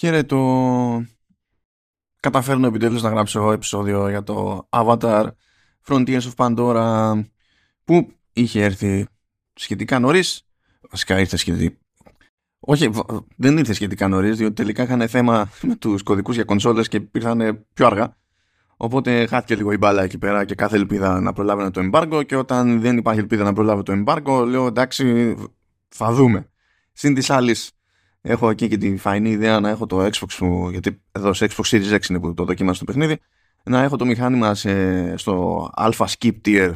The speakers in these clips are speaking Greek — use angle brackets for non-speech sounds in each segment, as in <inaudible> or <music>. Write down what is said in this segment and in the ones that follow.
Χαίρετο. Καταφέρνω επιτέλους να γράψω επεισόδιο για το Avatar Frontiers of Pandora που είχε έρθει σχετικά νωρίς. Βασικά ήρθε σχετικά. Όχι, δεν ήρθε σχετικά νωρίς, διότι τελικά είχαν θέμα με τους κωδικούς για κονσόλες και ήρθαν πιο αργά. Οπότε χάθηκε λίγο η μπάλα εκεί πέρα και κάθε ελπίδα να προλάβει το εμπάργκο. Και όταν δεν υπάρχει ελπίδα να προλάβει το εμπάργκο, λέω εντάξει, θα δούμε. Συν της άλλης, έχω εκεί και τη φαϊνή ιδέα να έχω το Xbox μου, γιατί εδώ σε Xbox Series X είναι που το δοκίμασα το παιχνίδι, να έχω το μηχάνημα σε, στο Alpha Skip Tier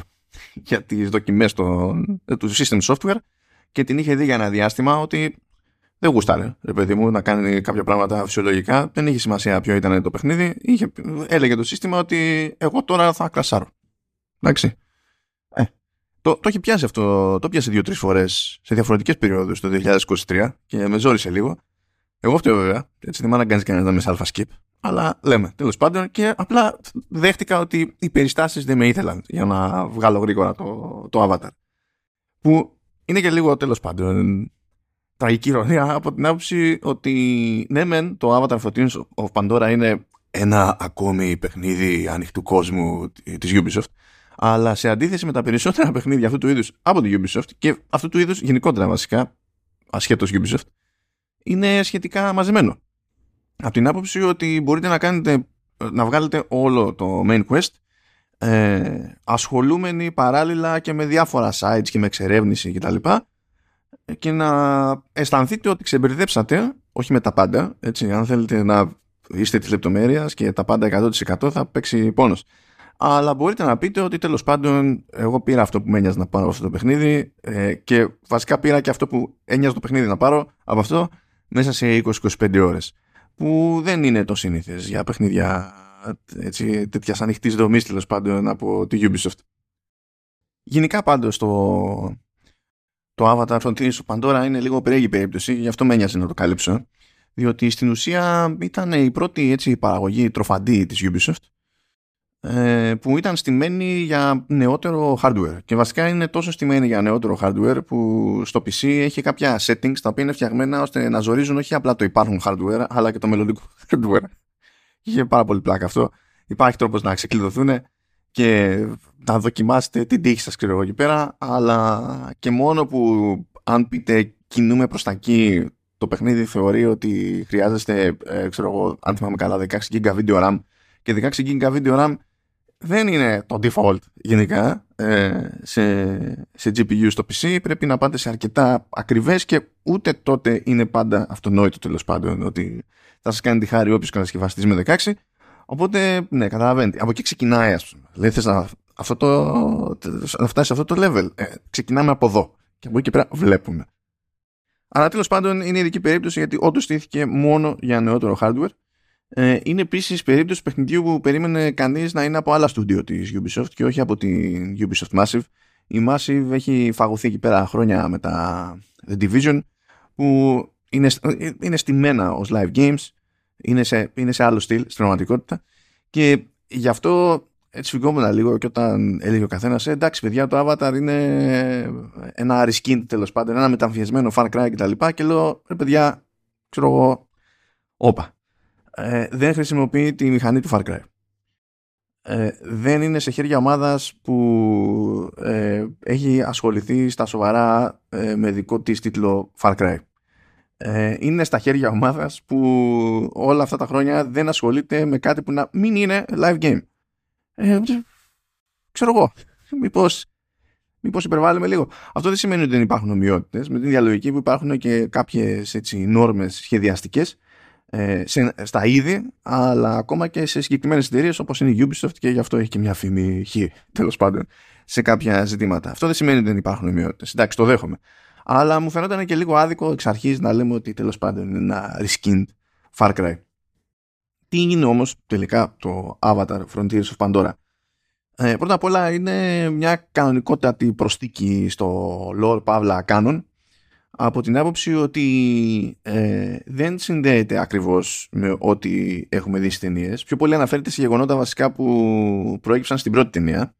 για τις δοκιμές του System Software και την είχε δει για ένα διάστημα ότι δεν γούσταρε, ρε παιδί μου, να κάνει κάποια πράγματα φυσιολογικά. Δεν είχε σημασία ποιο ήταν το παιχνίδι. Είχε, έλεγε το σύστημα ότι εγώ τώρα θα κρασάρω. Εντάξει. Ε, το, το έχει πιάσει αυτό, το πιάσει δύο-τρεις φορές σε διαφορετικές περιόδους το 2023 και με ζόρισε λίγο. Εγώ φταίω βέβαια. Έτσι δεν με αναγκάζει κανένας να με αλφα skip. Αλλά λέμε, τέλος πάντων, και απλά δέχτηκα ότι οι περιστάσεις δεν με ήθελαν για να βγάλω γρήγορα το, το avatar. Που είναι και λίγο τέλος πάντων τραγική ηρωνία από την άποψη ότι ναι μεν το Avatar Frontiers of Pandora είναι ένα ακόμη παιχνίδι ανοιχτού κόσμου της Ubisoft αλλά σε αντίθεση με τα περισσότερα <laughs> παιχνίδια αυτού του είδους από την Ubisoft και αυτού του είδους γενικότερα βασικά ασχέτως Ubisoft είναι σχετικά μαζεμένο από την άποψη ότι μπορείτε να κάνετε να βγάλετε όλο το main quest ε, ασχολούμενοι παράλληλα και με διάφορα sites και με εξερεύνηση κτλ και να αισθανθείτε ότι ξεμπερδέψατε, όχι με τα πάντα, έτσι, αν θέλετε να είστε της λεπτομέρειας και τα πάντα 100% θα παίξει πόνος. Αλλά μπορείτε να πείτε ότι τέλος πάντων εγώ πήρα αυτό που με ένοιαζε να πάρω από αυτό το παιχνίδι ε, και βασικά πήρα και αυτό που ένοιαζε το παιχνίδι να πάρω από αυτό μέσα σε 20-25 ώρες. Που δεν είναι το σύνηθες για παιχνίδια έτσι, τέτοιας ανοιχτής δομής τέλος πάντων από τη Ubisoft. Γενικά πάντως το, το Avatar Frontiers του Pandora είναι λίγο περίεργη περίπτωση, γι' αυτό με ένοιαζε να το καλύψω. Διότι στην ουσία ήταν η πρώτη έτσι, παραγωγή τροφαντή της Ubisoft ε, που ήταν στημένη για νεότερο hardware. Και βασικά είναι τόσο στημένη για νεότερο hardware που στο PC έχει κάποια settings τα οποία είναι φτιαγμένα ώστε να ζορίζουν όχι απλά το υπάρχον hardware αλλά και το μελλοντικό <laughs> hardware. Είχε πάρα πολύ πλάκα αυτό. Υπάρχει τρόπος να ξεκλειδωθούν και να δοκιμάσετε την τύχη σας ξέρω εγώ εκεί πέρα αλλά και μόνο που αν πείτε κινούμε προς τα εκεί το παιχνίδι θεωρεί ότι χρειάζεστε ε, ξέρω εγώ αν θυμάμαι καλά 16 GB video RAM και 16 GB video RAM δεν είναι το default γενικά ε, σε, σε GPU στο PC πρέπει να πάτε σε αρκετά ακριβές και ούτε τότε είναι πάντα αυτονόητο τέλος πάντων ότι θα σας κάνει τη χάρη όποιος κατασκευαστής με 16 Οπότε, ναι, καταλαβαίνετε. Από εκεί ξεκινάει, ας πούμε. Λέει, θες να, αυτό το, να φτάσει σε αυτό το level. Ε, ξεκινάμε από εδώ. Και από εκεί και πέρα βλέπουμε. Αλλά τέλος πάντων είναι ειδική περίπτωση γιατί όντως στήθηκε μόνο για νεότερο hardware. Ε, είναι επίσης περίπτωση παιχνιδιού που περίμενε κανείς να είναι από άλλα στούντιο της Ubisoft και όχι από την Ubisoft Massive. Η Massive έχει φαγωθεί εκεί πέρα χρόνια με τα The Division που είναι, είναι στημένα ως live games είναι σε, είναι σε άλλο στυλ στην πραγματικότητα και γι' αυτό έτσι φυγόμουν λίγο και όταν έλεγε ο καθένας, ε, εντάξει, παιδιά, το Avatar είναι ένα reskin τέλος πάντων, ένα μεταμφιεσμένο Far Cry κτλ. Και, και λέω, ρε παιδιά, ξέρω εγώ, όπα. Ε, δεν χρησιμοποιεί τη μηχανή του Far Cry. Ε, δεν είναι σε χέρια ομάδας που ε, έχει ασχοληθεί στα σοβαρά ε, με δικό της τίτλο Far Cry ε, είναι στα χέρια ομάδας που όλα αυτά τα χρόνια δεν ασχολείται με κάτι που να μην είναι live game. Ε, ξέρω εγώ. Μήπως, μήπως υπερβάλλουμε λίγο. Αυτό δεν σημαίνει ότι δεν υπάρχουν ομοιότητες. Με την διαλογική που υπάρχουν και κάποιες έτσι, νόρμες σχεδιαστικές ε, σε, στα είδη, αλλά ακόμα και σε συγκεκριμένες εταιρείες όπως είναι η Ubisoft και γι' αυτό έχει και μια φήμη χ, τέλος πάντων, σε κάποια ζητήματα. Αυτό δεν σημαίνει ότι δεν υπάρχουν ομοιότητες. Εντάξει, το δέχομαι. Αλλά μου φαινόταν και λίγο άδικο εξ αρχής να λέμε ότι τέλος πάντων είναι ένα reskinned Far Cry. Τι είναι όμως τελικά το Avatar Frontiers of Pandora; Ε, πρώτα απ' όλα είναι μια κανονικότατη προστίκη στο lore Pavla Canon από την άποψη ότι ε, δεν συνδέεται ακριβώς με ό,τι έχουμε δει στις ταινίες. Πιο πολύ αναφέρεται σε γεγονότα βασικά που προέκυψαν στην πρώτη ταινία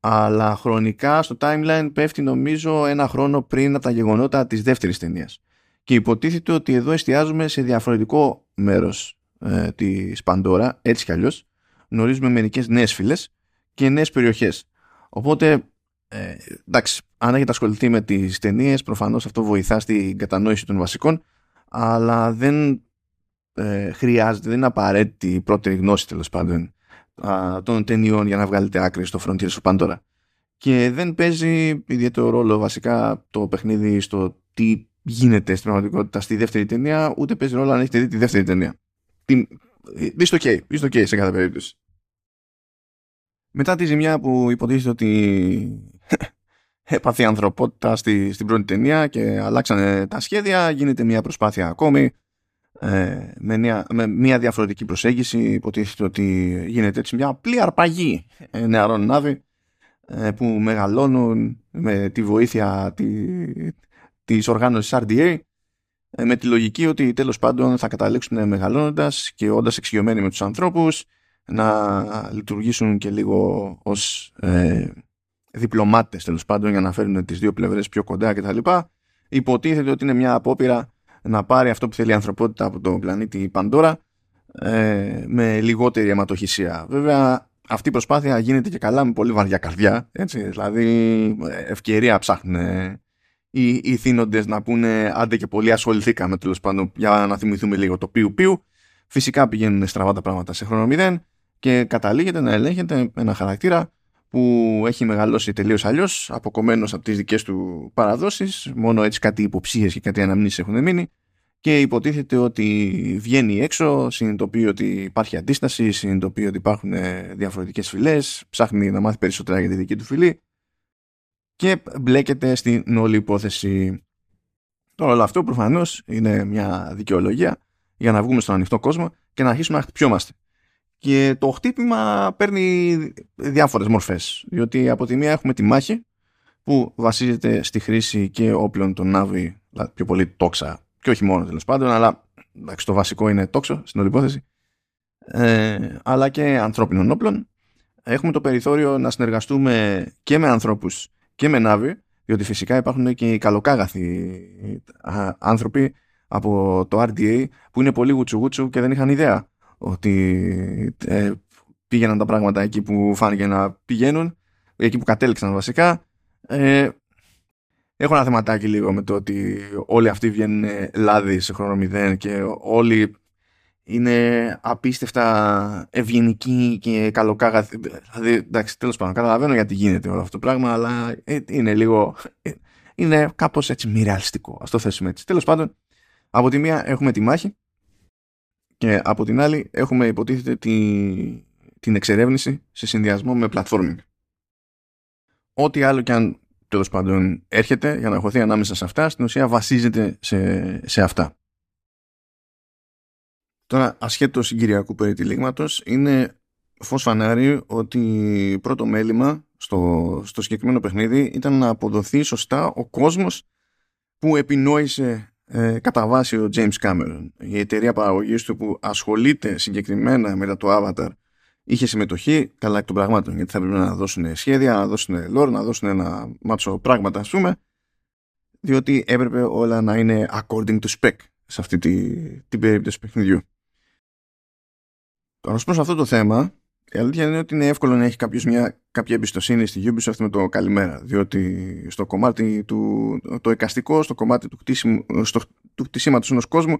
αλλά χρονικά στο timeline πέφτει νομίζω ένα χρόνο πριν από τα γεγονότα της δεύτερης ταινίας. Και υποτίθεται ότι εδώ εστιάζουμε σε διαφορετικό μέρος ε, της Παντόρα, έτσι κι αλλιώς, γνωρίζουμε μερικές νέες φυλές και νέες περιοχές. Οπότε, ε, εντάξει, αν έχετε ασχοληθεί με τις ταινίες, προφανώς αυτό βοηθά στην κατανόηση των βασικών, αλλά δεν ε, χρειάζεται, δεν είναι απαραίτητη η πρώτη γνώση τέλος πάντων των ταινιών για να βγάλετε άκρη στο Frontiers of Pandora. Και δεν παίζει ιδιαίτερο ρόλο βασικά το παιχνίδι στο τι γίνεται στην πραγματικότητα στη δεύτερη ταινία, ούτε παίζει ρόλο αν έχετε δει τη δεύτερη ταινία. Την... Είστε ok, είστε ok σε κάθε περίπτωση. Μετά τη ζημιά που υποτίθεται ότι <laughs> έπαθε η ανθρωπότητα στη, στην πρώτη ταινία και αλλάξανε τα σχέδια, γίνεται μια προσπάθεια ακόμη ε, με, μια, με μια διαφορετική προσέγγιση. Υποτίθεται ότι γίνεται έτσι μια απλή αρπαγή ε, νεαρών ναύη ε, που μεγαλώνουν με τη βοήθεια τη, της οργάνωσης RDA ε, με τη λογική ότι τέλος πάντων θα καταλήξουν μεγαλώνοντας και όντας εξοικειωμένοι με τους ανθρώπους να λειτουργήσουν και λίγο ως ε, διπλωμάτες τέλος πάντων για να φέρουν τις δύο πλευρές πιο κοντά κτλ. Υποτίθεται ότι είναι μια απόπειρα να πάρει αυτό που θέλει η ανθρωπότητα από τον πλανήτη Παντόρα ε, με λιγότερη αιματοχυσία. Βέβαια αυτή η προσπάθεια γίνεται και καλά με πολύ βαριά καρδιά. Έτσι, δηλαδή ευκαιρία ψάχνουν οι, οι θύνοντες να πούνε άντε και πολύ ασχοληθήκαμε τέλος πάντων για να θυμηθούμε λίγο το πιου πιου. Φυσικά πηγαίνουν στραβά τα πράγματα σε χρόνο μηδέν και καταλήγεται να ελέγχεται ένα χαρακτήρα που έχει μεγαλώσει τελείως αλλιώς, αποκομμένος από τις δικές του παραδόσεις, μόνο έτσι κάτι υποψίες και κάτι αναμνήσεις έχουν μείνει και υποτίθεται ότι βγαίνει έξω, συνειδητοποιεί ότι υπάρχει αντίσταση, συνειδητοποιεί ότι υπάρχουν ε, διαφορετικές φυλές, ψάχνει να μάθει περισσότερα για τη δική του φυλή και μπλέκεται στην όλη υπόθεση. Τώρα όλο αυτό προφανώς είναι μια δικαιολογία για να βγούμε στον ανοιχτό κόσμο και να αρχίσουμε να χτυπιόμαστε. Και το χτύπημα παίρνει διάφορες μορφές, διότι από τη μία έχουμε τη μάχη που βασίζεται στη χρήση και όπλων των Νάβη, δηλαδή πιο πολύ τόξα και όχι μόνο τέλος πάντων, αλλά εντάξει, το βασικό είναι τόξο στην όλη υπόθεση, ε, αλλά και ανθρώπινων όπλων. Έχουμε το περιθώριο να συνεργαστούμε και με ανθρώπους και με Νάβη, διότι φυσικά υπάρχουν και οι καλοκάγαθοι άνθρωποι από το RDA που είναι πολύ γουτσουγούτσου και δεν είχαν ιδέα ότι ε, πήγαιναν τα πράγματα εκεί που φάνηκε να πηγαίνουν, εκεί που κατέληξαν βασικά. Ε, έχω ένα θεματάκι λίγο με το ότι όλοι αυτοί βγαίνουν λάδι σε χρόνο μηδέν και όλοι είναι απίστευτα ευγενικοί και καλοκάγαθοι. Δηλαδή, εντάξει, τέλος πάντων, καταλαβαίνω γιατί γίνεται όλο αυτό το πράγμα, αλλά ε, είναι λίγο. Ε, είναι κάπως έτσι μη ρεαλιστικό. Α το θέσουμε έτσι. Τέλος πάντων, από τη μία έχουμε τη μάχη και από την άλλη έχουμε υποτίθεται τη, την εξερεύνηση σε συνδυασμό με platforming. Ό,τι άλλο και αν τέλος πάντων έρχεται για να χωθεί ανάμεσα σε αυτά, στην ουσία βασίζεται σε, σε αυτά. Τώρα, ασχέτως συγκυριακού περιτυλίγματος, είναι φως φανάρι ότι πρώτο μέλημα στο, στο συγκεκριμένο παιχνίδι ήταν να αποδοθεί σωστά ο κόσμος που επινόησε ε, κατά βάση ο James Cameron. Η εταιρεία παραγωγής του που ασχολείται συγκεκριμένα με το Avatar είχε συμμετοχή, καλά εκ των πραγμάτων, γιατί θα πρέπει να δώσουν σχέδια, να δώσουν lore, να δώσουν ένα μάτσο πράγματα, ας πούμε, διότι έπρεπε όλα να είναι according to spec σε αυτή τη, την περίπτωση παιχνιδιού. Τώρα, προς αυτό το θέμα, η αλήθεια είναι ότι είναι εύκολο να έχει κάποιος μια, κάποια εμπιστοσύνη στη Ubisoft με το καλημέρα. Διότι στο κομμάτι του το εκαστικό, στο κομμάτι του, χτίσιμου, στο, του χτισήματος ενός κόσμου,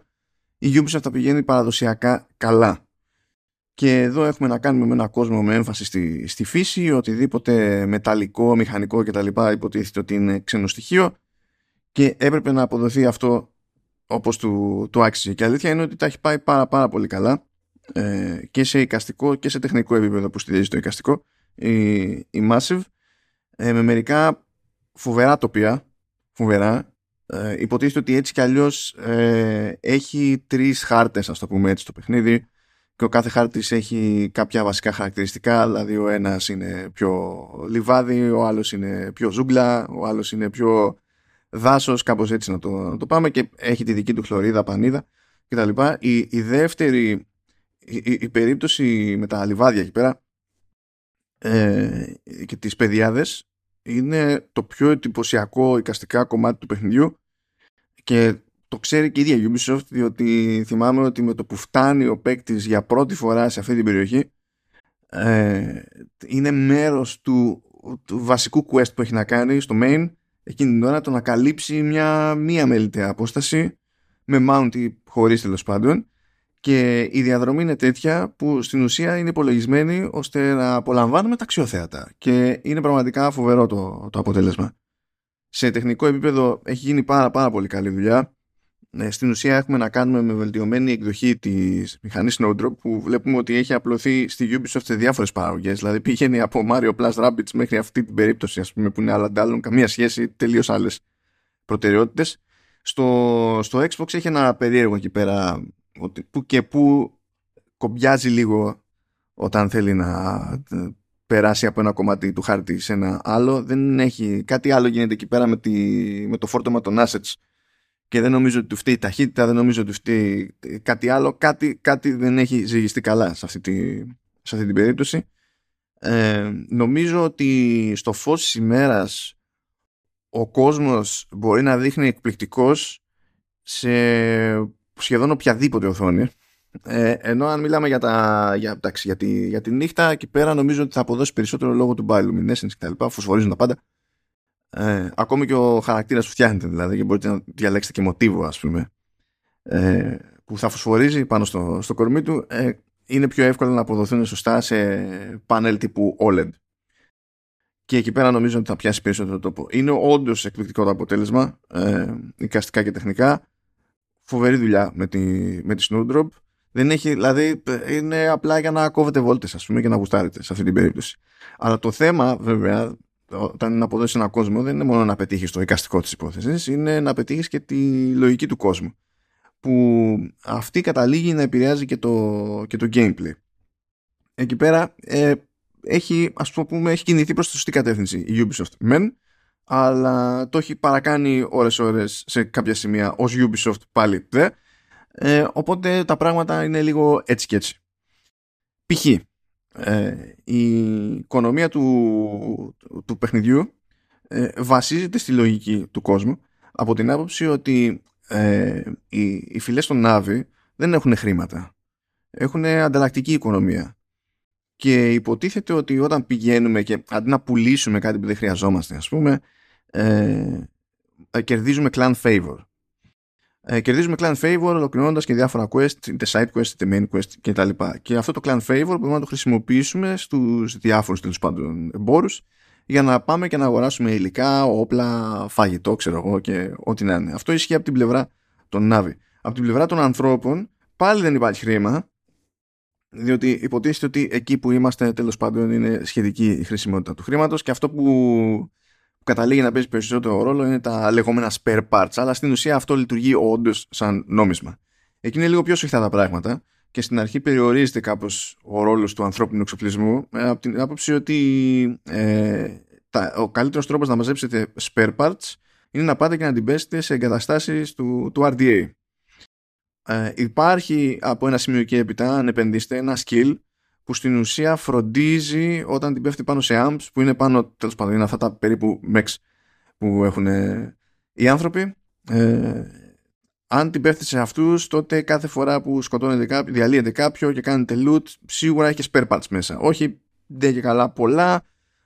η Ubisoft θα πηγαίνει παραδοσιακά καλά. Και εδώ έχουμε να κάνουμε με ένα κόσμο με έμφαση στη, στη φύση, οτιδήποτε μεταλλικό, μηχανικό κτλ. υποτίθεται ότι είναι ξένο στοιχείο και έπρεπε να αποδοθεί αυτό όπως του, του άξιζε. Και η αλήθεια είναι ότι τα έχει πάει πάρα, πάρα πολύ καλά ε, και σε οικαστικό και σε τεχνικό επίπεδο που στηρίζει το οικαστικό η, η Massive ε, με μερικά φοβερά τοπία φοβερά ε, υποτίθεται ότι έτσι κι αλλιώς ε, έχει τρεις χάρτες ας το πούμε έτσι το παιχνίδι και ο κάθε χάρτης έχει κάποια βασικά χαρακτηριστικά δηλαδή ο ένας είναι πιο λιβάδι ο άλλος είναι πιο ζούγκλα ο άλλος είναι πιο δάσος κάπως έτσι να το, να το πάμε και έχει τη δική του χλωρίδα, πανίδα κτλ. Η, η δεύτερη η, περίπτωση με τα λιβάδια εκεί πέρα ε, και τις παιδιάδες είναι το πιο εντυπωσιακό οικαστικά κομμάτι του παιχνιδιού. Και το ξέρει και η ίδια Ubisoft διότι θυμάμαι ότι με το που φτάνει ο παίκτης για πρώτη φορά σε αυτή την περιοχή ε, είναι μέρος του, του βασικού quest που έχει να κάνει στο main εκείνη την ώρα το να καλύψει μια μία μελιτέα απόσταση με mount ή χωρίς τέλος πάντων και η διαδρομή είναι τέτοια που στην ουσία είναι υπολογισμένη ώστε να απολαμβάνουμε τα αξιοθέατα και είναι πραγματικά φοβερό το, το αποτέλεσμα. Σε τεχνικό επίπεδο έχει γίνει πάρα πάρα πολύ καλή δουλειά. Ε, στην ουσία έχουμε να κάνουμε με βελτιωμένη εκδοχή της μηχανής Snowdrop που βλέπουμε ότι έχει απλωθεί στη Ubisoft σε διάφορες παραγωγές. Δηλαδή πήγαινε από Mario Plus Rabbids μέχρι αυτή την περίπτωση ας πούμε, που είναι άλλα ντάλλον, καμία σχέση, τελείως άλλες προτεραιότητες. Στο, στο Xbox έχει ένα περίεργο εκεί πέρα ότι που και που κομπιάζει λίγο όταν θέλει να ε, περάσει από ένα κομμάτι του χάρτη σε ένα άλλο. Δεν έχει κάτι άλλο γίνεται εκεί πέρα με, τη, με το φόρτωμα των assets και δεν νομίζω ότι του φταίει η ταχύτητα, δεν νομίζω ότι του φταίει κάτι άλλο. Κάτι, κάτι δεν έχει ζυγιστεί καλά σε αυτή, τη, σε αυτή την περίπτωση. Ε, νομίζω ότι στο φως της ημέρας ο κόσμος μπορεί να δείχνει εκπληκτικός σε σχεδόν οποιαδήποτε οθόνη. Ε, ενώ αν μιλάμε για, τα, για, εντάξει, για, τη, για τη νύχτα, εκεί πέρα νομίζω ότι θα αποδώσει περισσότερο λόγω του bioluminescence κτλ. Φωσφορίζουν τα πάντα. Ε, ακόμη και ο χαρακτήρας που φτιάχνετε δηλαδή, και μπορείτε να διαλέξετε και μοτίβο, ας πούμε, ε, που θα φωσφορίζει πάνω στο, στο κορμί του, ε, είναι πιο εύκολο να αποδοθούν σωστά σε πάνελ τύπου OLED. Και εκεί πέρα νομίζω ότι θα πιάσει περισσότερο τόπο. Είναι όντως εκπληκτικό το αποτέλεσμα, ε, οικαστικά και τεχνικά φοβερή δουλειά με τη, με τη Snowdrop. Δεν έχει, δηλαδή είναι απλά για να κόβετε βόλτες ας πούμε και να γουστάρετε σε αυτή την περίπτωση. Αλλά το θέμα βέβαια όταν είναι να αποδώσει ένα κόσμο δεν είναι μόνο να πετύχεις το εικαστικό της υπόθεσης είναι να πετύχεις και τη λογική του κόσμου που αυτή καταλήγει να επηρεάζει και το, και το gameplay. Εκεί πέρα ε, έχει, ας πούμε, έχει κινηθεί προς τη σωστή κατεύθυνση η Ubisoft μεν αλλά το έχει παρακάνει ώρες ώρες σε κάποια σημεία ως Ubisoft πάλι δε. Ε, οπότε τα πράγματα είναι λίγο έτσι και έτσι. Π.χ. Ε, η οικονομία του, του, παιχνιδιού ε, βασίζεται στη λογική του κόσμου από την άποψη ότι ε, οι, οι φυλές των Νάβη δεν έχουν χρήματα. Έχουν ανταλλακτική οικονομία. Και υποτίθεται ότι όταν πηγαίνουμε και αντί να πουλήσουμε κάτι που δεν χρειαζόμαστε ας πούμε ε, ε, κερδίζουμε clan favor. Ε, κερδίζουμε clan favor ολοκληρώνοντας και διάφορα quest, είτε side quest, είτε main quest κτλ. Και αυτό το clan favor μπορούμε να το χρησιμοποιήσουμε στους διάφορους τέλος πάντων εμπόρους για να πάμε και να αγοράσουμε υλικά, όπλα, φαγητό, ξέρω εγώ και ό,τι να είναι. Αυτό ισχύει από την πλευρά των Navi. Από την πλευρά των ανθρώπων πάλι δεν υπάρχει χρήμα διότι υποτίθεται ότι εκεί που είμαστε τέλος πάντων είναι σχετική η χρησιμότητα του χρήματος και αυτό που καταλήγει να παίζει περισσότερο ρόλο είναι τα λεγόμενα spare parts, αλλά στην ουσία αυτό λειτουργεί όντως σαν νόμισμα. Εκεί είναι λίγο πιο σφιχτά τα πράγματα και στην αρχή περιορίζεται κάπως ο ρόλος του ανθρώπινου εξοπλισμού ε, από την άποψη ότι ε, τα, ο καλύτερος τρόπος να μαζέψετε spare parts είναι να πάτε και να την πέσετε σε εγκαταστάσεις του, του RDA. Ε, υπάρχει από ένα σημείο και έπειτα, αν επενδύσετε, ένα skill που στην ουσία φροντίζει όταν την πέφτει πάνω σε amps που είναι πάνω, τέλος πάντων, είναι αυτά τα περίπου mechs που έχουν οι άνθρωποι. Ε, αν την πέφτει σε αυτούς, τότε κάθε φορά που σκοτώνεται κάποιο, διαλύεται κάποιο και κάνετε loot, σίγουρα έχεις spare parts μέσα. Όχι δεν και καλά πολλά,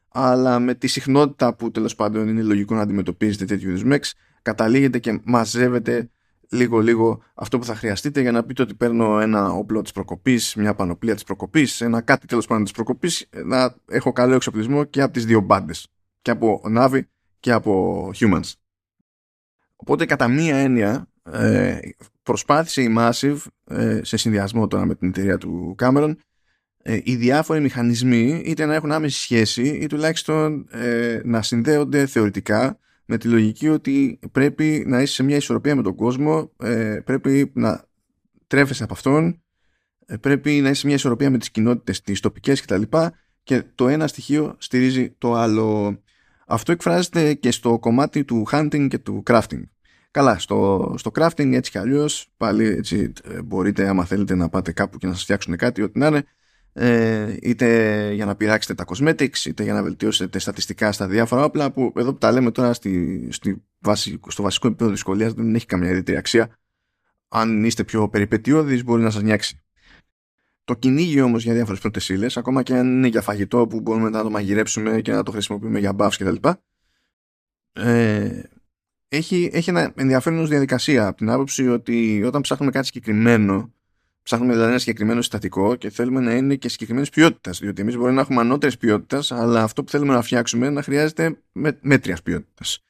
αλλά με τη συχνότητα που τέλος πάντων είναι λογικό να αντιμετωπίζετε τέτοιου είδους mechs, καταλήγετε και μαζεύετε λίγο λίγο αυτό που θα χρειαστείτε για να πείτε ότι παίρνω ένα όπλο της προκοπής, μια πανοπλία της προκοπής, ένα κάτι τέλος πάντων της προκοπής, να έχω καλό εξοπλισμό και από τις δύο μπάντες. Και από Navi και από Humans. Οπότε κατά μία έννοια ε, προσπάθησε η Massive ε, σε συνδυασμό τώρα με την εταιρεία του Cameron ε, οι διάφοροι μηχανισμοί είτε να έχουν άμεση σχέση ή τουλάχιστον ε, να συνδέονται θεωρητικά με τη λογική ότι πρέπει να είσαι σε μια ισορροπία με τον κόσμο, ε, πρέπει να τρέφεσαι από αυτόν, ε, πρέπει να είσαι σε μια ισορροπία με τις κοινότητες, τις τοπικές κτλ. Και το ένα στοιχείο στηρίζει το άλλο. Αυτό εκφράζεται και στο κομμάτι του hunting και του crafting. Καλά, στο, στο crafting έτσι κι αλλιώς, πάλι έτσι ε, μπορείτε άμα θέλετε να πάτε κάπου και να σας φτιάξουν κάτι, ό,τι να είναι, ε, είτε για να πειράξετε τα cosmetics είτε για να βελτιώσετε στατιστικά στα διάφορα όπλα που εδώ που τα λέμε τώρα στη, στη βάση, στο βασικό επίπεδο δυσκολίας δεν έχει καμία ιδιαίτερη αξία αν είστε πιο περιπετειώδεις μπορεί να σας νιάξει το κυνήγι όμως για διάφορες πρώτες ύλες, ακόμα και αν είναι για φαγητό που μπορούμε να το μαγειρέψουμε και να το χρησιμοποιούμε για buffs κτλ. Ε, έχει, έχει ένα ενδιαφέρον ως διαδικασία από την άποψη ότι όταν ψάχνουμε κάτι συγκεκριμένο ψάχνουμε δηλαδή ένα συγκεκριμένο συστατικό και θέλουμε να είναι και συγκεκριμένης ποιότητας. Διότι εμείς μπορεί να έχουμε ανώτερης ποιότητας, αλλά αυτό που θέλουμε να φτιάξουμε να χρειάζεται με, μέτριας ποιότητας.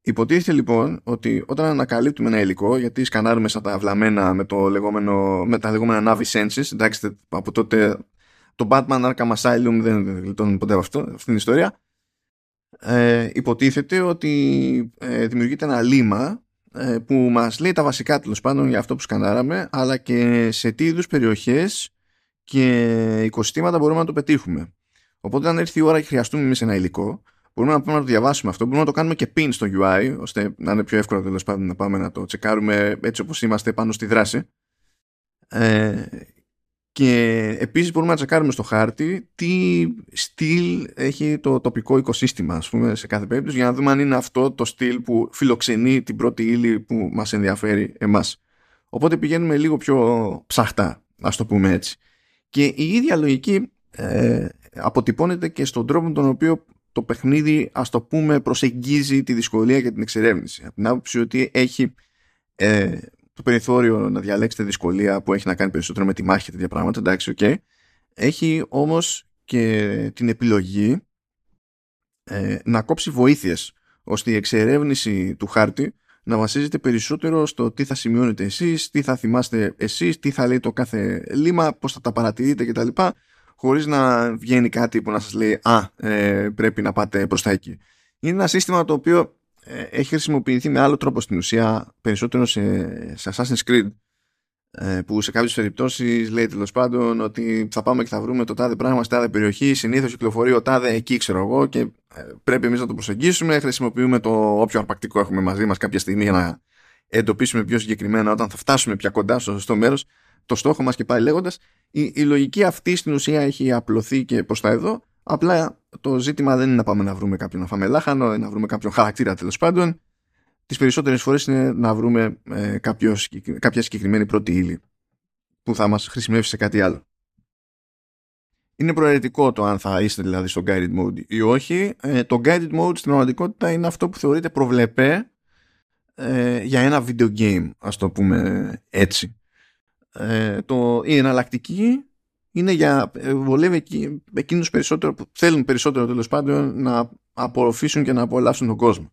Υποτίθεται λοιπόν ότι όταν ανακαλύπτουμε ένα υλικό, γιατί σκανάρουμε σαν τα βλαμμένα με, το λεγόμενο, με τα λεγόμενα Navi Senses, εντάξει, από τότε το Batman Arkham Asylum δεν γλιτώνει ποτέ από αυτό, αυτήν την ιστορία, ε, υποτίθεται ότι ε, δημιουργείται ένα λίμα ε, που μας λέει τα βασικά τέλος πάντων για αυτό που σκανάραμε, αλλά και σε τι είδους περιοχές και οικοσυστήματα μπορούμε να το πετύχουμε. Οπότε αν έρθει η ώρα και χρειαστούμε εμείς ένα υλικό, Μπορούμε να πούμε να το διαβάσουμε αυτό. Μπορούμε να το κάνουμε και pin στο UI, ώστε να είναι πιο εύκολο τέλος πάντων να πάμε να το τσεκάρουμε έτσι όπως είμαστε πάνω στη δράση. Ε, και επίσης μπορούμε να τσεκάρουμε στο χάρτη τι στυλ έχει το τοπικό οικοσύστημα ας πούμε σε κάθε περίπτωση για να δούμε αν είναι αυτό το στυλ που φιλοξενεί την πρώτη ύλη που μας ενδιαφέρει εμάς. Οπότε πηγαίνουμε λίγο πιο ψαχτά, ας το πούμε έτσι. Και η ίδια λογική ε, αποτυπώνεται και στον τρόπο τον οποίο το παιχνίδι ας το πούμε προσεγγίζει τη δυσκολία για την εξερεύνηση από την άποψη ότι έχει ε, το περιθώριο να διαλέξετε δυσκολία που έχει να κάνει περισσότερο με τη μάχη και τέτοια πράγματα εντάξει okay. έχει όμως και την επιλογή ε, να κόψει βοήθειες ώστε η εξερεύνηση του χάρτη να βασίζεται περισσότερο στο τι θα σημειώνετε εσείς, τι θα θυμάστε εσείς, τι θα λέει το κάθε λίμα, πώς θα τα παρατηρείτε κτλ χωρίς να βγαίνει κάτι που να σας λέει «Α, ε, πρέπει να πάτε προς τα εκεί». Είναι ένα σύστημα το οποίο ε, έχει χρησιμοποιηθεί με άλλο τρόπο στην ουσία περισσότερο σε, σε Assassin's Creed ε, που σε κάποιες περιπτώσεις λέει τέλος πάντων ότι θα πάμε και θα βρούμε το τάδε πράγμα στη τάδε περιοχή συνήθως κυκλοφορεί ο τάδε εκεί ξέρω εγώ και ε, πρέπει εμείς να το προσεγγίσουμε χρησιμοποιούμε το όποιο αρπακτικό έχουμε μαζί μας κάποια στιγμή για να εντοπίσουμε πιο συγκεκριμένα όταν θα φτάσουμε πια κοντά στο σωστό μέρος. Το στόχο μας και πάει λέγοντας η, η λογική αυτή στην ουσία έχει απλωθεί και προς τα εδώ απλά το ζήτημα δεν είναι να πάμε να βρούμε κάποιον να φάμε λάχανο να βρούμε κάποιον χαρακτήρα τέλος πάντων τις περισσότερες φορές είναι να βρούμε ε, κάποιο, κάποια συγκεκριμένη πρώτη ύλη που θα μας χρησιμεύσει σε κάτι άλλο είναι προαιρετικό το αν θα είστε δηλαδή στο guided mode ή όχι. Ε, το guided mode στην πραγματικότητα είναι αυτό που θεωρείται προβλεπέ ε, για ένα video game, ας το πούμε έτσι. Ε, το, η εναλλακτική είναι για ε, βολεύει εκείνους περισσότερο που θέλουν περισσότερο τέλος πάντων να απορροφήσουν και να απολαύσουν τον κόσμο.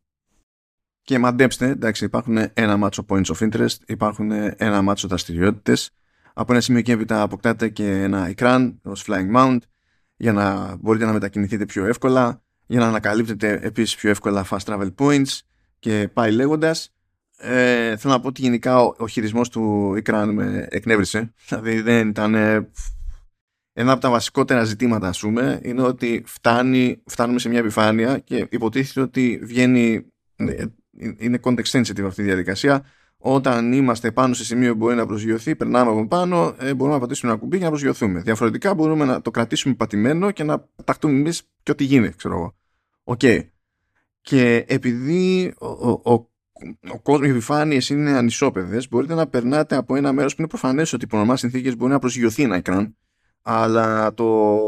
Και μαντέψτε, εντάξει, υπάρχουν ένα μάτσο points of interest, υπάρχουν ένα μάτσο δραστηριότητες. Από ένα σημείο και έπειτα αποκτάτε και ένα ekran ως flying mount για να μπορείτε να μετακινηθείτε πιο εύκολα, για να ανακαλύπτετε επίσης πιο εύκολα fast travel points και πάει λέγοντας ε, θέλω να πω ότι γενικά ο, ο χειρισμός του Ικράν με εκνεύρισε. Δηλαδή δεν ήταν... Ε, ένα από τα βασικότερα ζητήματα, ας πούμε, είναι ότι φτάνει, φτάνουμε σε μια επιφάνεια και υποτίθεται ότι βγαίνει... Ε, είναι context sensitive αυτή η διαδικασία. Όταν είμαστε πάνω σε σημείο που μπορεί να προσγειωθεί, περνάμε από πάνω, ε, μπορούμε να πατήσουμε ένα κουμπί για να προσγειωθούμε. Διαφορετικά μπορούμε να το κρατήσουμε πατημένο και να πεταχτούμε εμείς και ό,τι γίνει, ξέρω εγώ. Οκ. Και επειδή ο, ο, ο ο κόσμος, οι επιφάνειες είναι ανισόπεδες, μπορείτε να περνάτε από ένα μέρος που είναι προφανές ότι υπό νορμάλ συνθήκες μπορεί να προσγειωθεί ένα ικράν, αλλά το,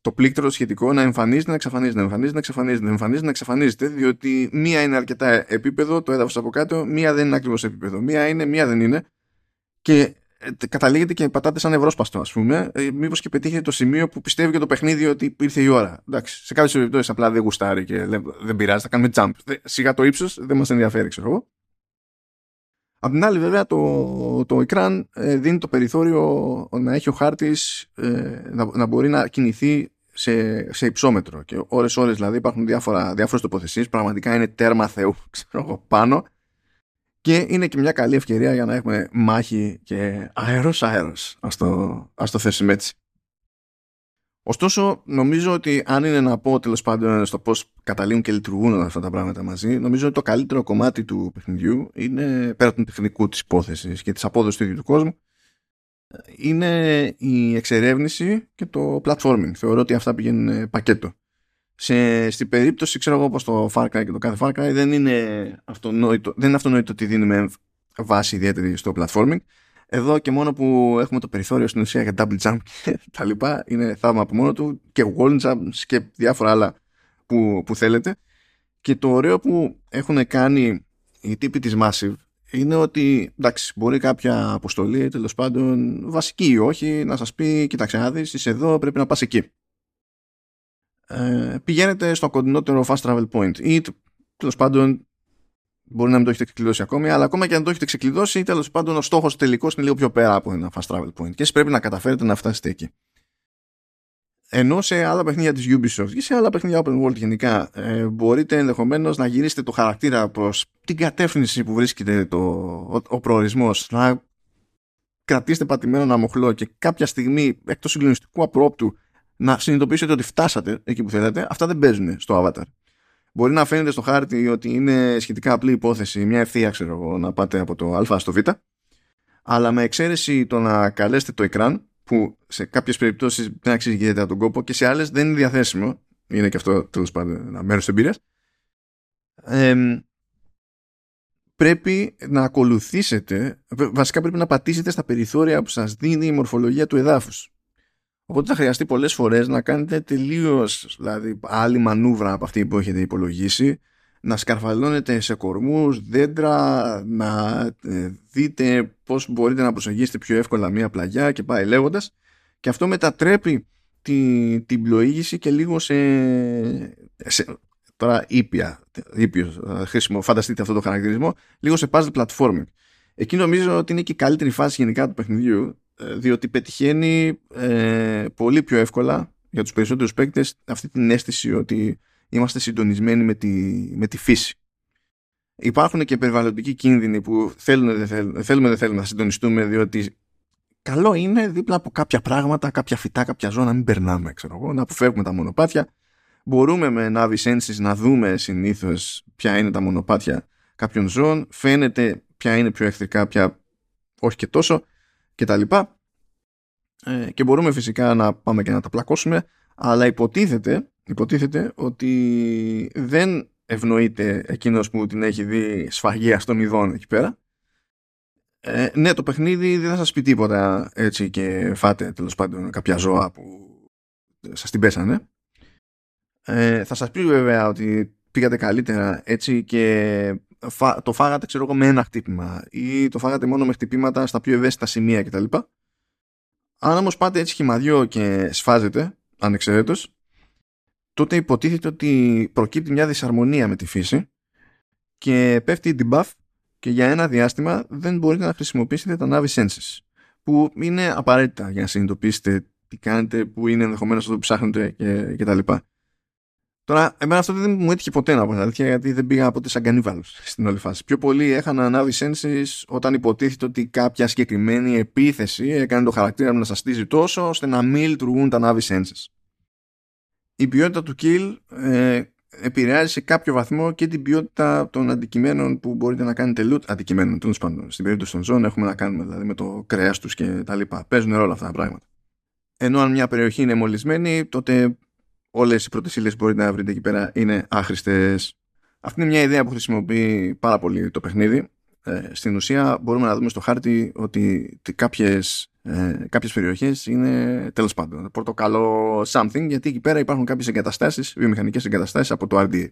το πλήκτρο σχετικό να εμφανίζεται, να εξαφανίζεται, να εμφανίζεται, να εξαφανίζεται, να εμφανίζεται, να εξαφανίζεται, διότι μία είναι αρκετά επίπεδο, το έδαφος από κάτω, μία δεν είναι ακριβώς επίπεδο. Μία είναι, μία δεν είναι. Και ε, καταλήγετε και πατάτε σαν ευρώσπαστο, ας πούμε, ε, μήπως και πετύχετε το σημείο που πιστεύει και το παιχνίδι ότι ήρθε η ώρα. Εντάξει, σε κάποιες περιπτώσεις απλά δεν γουστάρει και δεν πειράζει, θα κάνουμε jump. Σιγά το ύψος δεν μας ενδιαφέρει, ξέρω εγώ. Απ' την άλλη, βέβαια, το, το ekran ε, δίνει το περιθώριο να έχει ο χάρτης να, να μπορεί να κινηθεί σε, σε υψόμετρο. Και ώρες-ώρες δηλαδή υπάρχουν διάφορες τοποθεσίες. Πραγματικά είναι τέρμα Θεού, <laughs> ξέρω εγώ, πάνω και είναι και μια καλή ευκαιρία για να έχουμε μάχη και αέρος αέρος ας το, ας το θέσουμε έτσι Ωστόσο, νομίζω ότι αν είναι να πω τέλος πάντων στο πώς καταλήγουν και λειτουργούν αυτά τα πράγματα μαζί, νομίζω ότι το καλύτερο κομμάτι του παιχνιδιού είναι πέρα του τεχνικού της υπόθεσης και της απόδοσης του ίδιου του κόσμου, είναι η εξερεύνηση και το platforming. Θεωρώ ότι αυτά πηγαίνουν πακέτο. Σε, στην περίπτωση, ξέρω εγώ, όπως το Far Cry και το κάθε Far Cry δεν είναι αυτονόητο, δεν είναι αυτονόητο ότι δίνουμε βάση ιδιαίτερη στο platforming. Εδώ και μόνο που έχουμε το περιθώριο στην ουσία για double jump και <laughs> τα λοιπά, είναι θαύμα από μόνο του και wall jumps και διάφορα άλλα που, που θέλετε. Και το ωραίο που έχουν κάνει οι τύποι της Massive είναι ότι εντάξει, μπορεί κάποια αποστολή τέλος πάντων βασική ή όχι να σας πει κοίταξε να δεις, είσαι εδώ πρέπει να πας εκεί ε, πηγαίνετε στο κοντινότερο fast travel point ή τέλος πάντων μπορεί να μην το έχετε ξεκλειδώσει ακόμη αλλά ακόμα και αν το έχετε ξεκλειδώσει τέλος πάντων ο στόχος τελικός είναι λίγο πιο πέρα από ένα fast travel point και εσείς πρέπει να καταφέρετε να φτάσετε εκεί. Ενώ σε άλλα παιχνίδια της Ubisoft ή σε άλλα παιχνίδια open world γενικά ε, μπορείτε ενδεχομένως να γυρίσετε το χαρακτήρα προς την κατεύθυνση που βρίσκεται το, ο, ο προορισμός. Να κρατήσετε πατημένο ένα μοχλό και κάποια στιγμή εκτός συγκλονιστικού απρόπτου να συνειδητοποιήσετε ότι φτάσατε εκεί που θέλετε. Αυτά δεν παίζουν στο avatar μπορεί να φαίνεται στο χάρτη ότι είναι σχετικά απλή υπόθεση μια ευθεία ξέρω εγώ να πάτε από το α στο β αλλά με εξαίρεση το να καλέσετε το εκράν που σε κάποιες περιπτώσεις δεν αξίζει ιδιαίτερα τον κόπο και σε άλλες δεν είναι διαθέσιμο. Είναι και αυτό τέλος πάντων ένα μέρος της εμπειρίας. πρέπει να ακολουθήσετε, βασικά πρέπει να πατήσετε στα περιθώρια που σας δίνει η μορφολογία του εδάφους. Οπότε θα χρειαστεί πολλές φορές να κάνετε τελείως δηλαδή, άλλη μανούβρα από αυτή που έχετε υπολογίσει να σκαρφαλώνετε σε κορμούς, δέντρα, να ε, δείτε πώς μπορείτε να προσεγγίσετε πιο εύκολα μία πλαγιά και πάει λέγοντας. Και αυτό μετατρέπει τη, την πλοήγηση και λίγο σε, σε τώρα ήπια, ήπιο, χρήσιμο, φανταστείτε αυτό το χαρακτηρισμό, λίγο σε puzzle platforming. Εκεί νομίζω ότι είναι και η καλύτερη φάση γενικά του παιχνιδιού, ε, διότι πετυχαίνει ε, πολύ πιο εύκολα για τους περισσότερους παίκτες αυτή την αίσθηση ότι είμαστε συντονισμένοι με τη, με τη φύση. Υπάρχουν και περιβαλλοντικοί κίνδυνοι που θέλουν, δεν θέλουν, θέλουμε δεν θέλουμε να συντονιστούμε διότι καλό είναι δίπλα από κάποια πράγματα, κάποια φυτά, κάποια ζώα να μην περνάμε, ξέρω εγώ, να αποφεύγουμε τα μονοπάτια. Μπορούμε με Navi Senses να δούμε συνήθως ποια είναι τα μονοπάτια κάποιων ζώων, φαίνεται ποια είναι πιο εχθρικά, ποια όχι και τόσο κτλ. Ε, και μπορούμε φυσικά να πάμε και να τα πλακώσουμε, αλλά υποτίθεται υποτίθεται ότι δεν ευνοείται εκείνος που την έχει δει σφαγεία στο μηδόν εκεί πέρα. Ε, ναι, το παιχνίδι δεν θα σας πει τίποτα έτσι και φάτε τέλος πάντων κάποια ζώα που σας την πέσανε. Ε, θα σας πει βέβαια ότι πήγατε καλύτερα έτσι και το φάγατε ξέρω εγώ με ένα χτύπημα ή το φάγατε μόνο με χτυπήματα στα πιο ευαίσθητα σημεία κτλ. Αν όμως πάτε έτσι χυμαδιό και σφάζετε ανεξαιρέτως τότε υποτίθεται ότι προκύπτει μια δυσαρμονία με τη φύση και πέφτει η debuff και για ένα διάστημα δεν μπορείτε να χρησιμοποιήσετε τα Navi Senses που είναι απαραίτητα για να συνειδητοποιήσετε τι κάνετε, που είναι ενδεχομένως αυτό που ψάχνετε και, και τα λοιπά. Τώρα, εμένα αυτό δεν μου έτυχε ποτέ να πω αλήθεια, γιατί δεν πήγα ποτέ σαν κανίβαλος στην όλη φάση. Πιο πολύ έχανα Navi Senses όταν υποτίθεται ότι κάποια συγκεκριμένη επίθεση έκανε το χαρακτήρα μου να σα στήσει τόσο ώστε να μην λειτουργούν τα Navi Senses η ποιότητα του kill ε, επηρεάζει σε κάποιο βαθμό και την ποιότητα των αντικειμένων που μπορείτε να κάνετε loot αντικειμένων τέλος πάντων. Στην περίπτωση των ζώων έχουμε να κάνουμε δηλαδή με το κρέας τους και τα λοιπά. Παίζουν ρόλο αυτά τα πράγματα. Ενώ αν μια περιοχή είναι μολυσμένη, τότε όλες οι πρώτες ύλες που μπορείτε να βρείτε εκεί πέρα είναι άχρηστες. Αυτή είναι μια ιδέα που χρησιμοποιεί πάρα πολύ το παιχνίδι. Ε, στην ουσία μπορούμε να δούμε στο χάρτη ότι κάποιες ε, κάποιες περιοχές είναι τέλος πάντων πορτοκαλό something γιατί εκεί πέρα υπάρχουν κάποιες εγκαταστάσεις, βιομηχανικές εγκαταστάσεις από το RDA.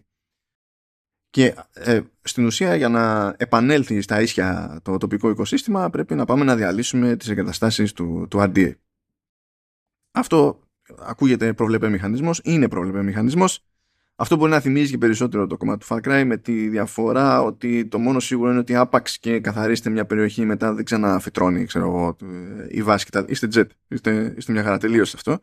Και ε, στην ουσία για να επανέλθει στα ίσια το τοπικό οικοσύστημα πρέπει να πάμε να διαλύσουμε τις εγκαταστάσεις του, του RDA. Αυτό ακούγεται προβλεπέ μηχανισμός, είναι προβλεπέ μηχανισμός αυτό μπορεί να θυμίζει και περισσότερο το κομμάτι του Far Cry με τη διαφορά ότι το μόνο σίγουρο είναι ότι άπαξ και καθαρίστε μια περιοχή μετά δεν ξαναφυτρώνει ξέρω εγώ, η βάση και τα... Είστε jet, είστε, είστε μια χαρά τελείως αυτό.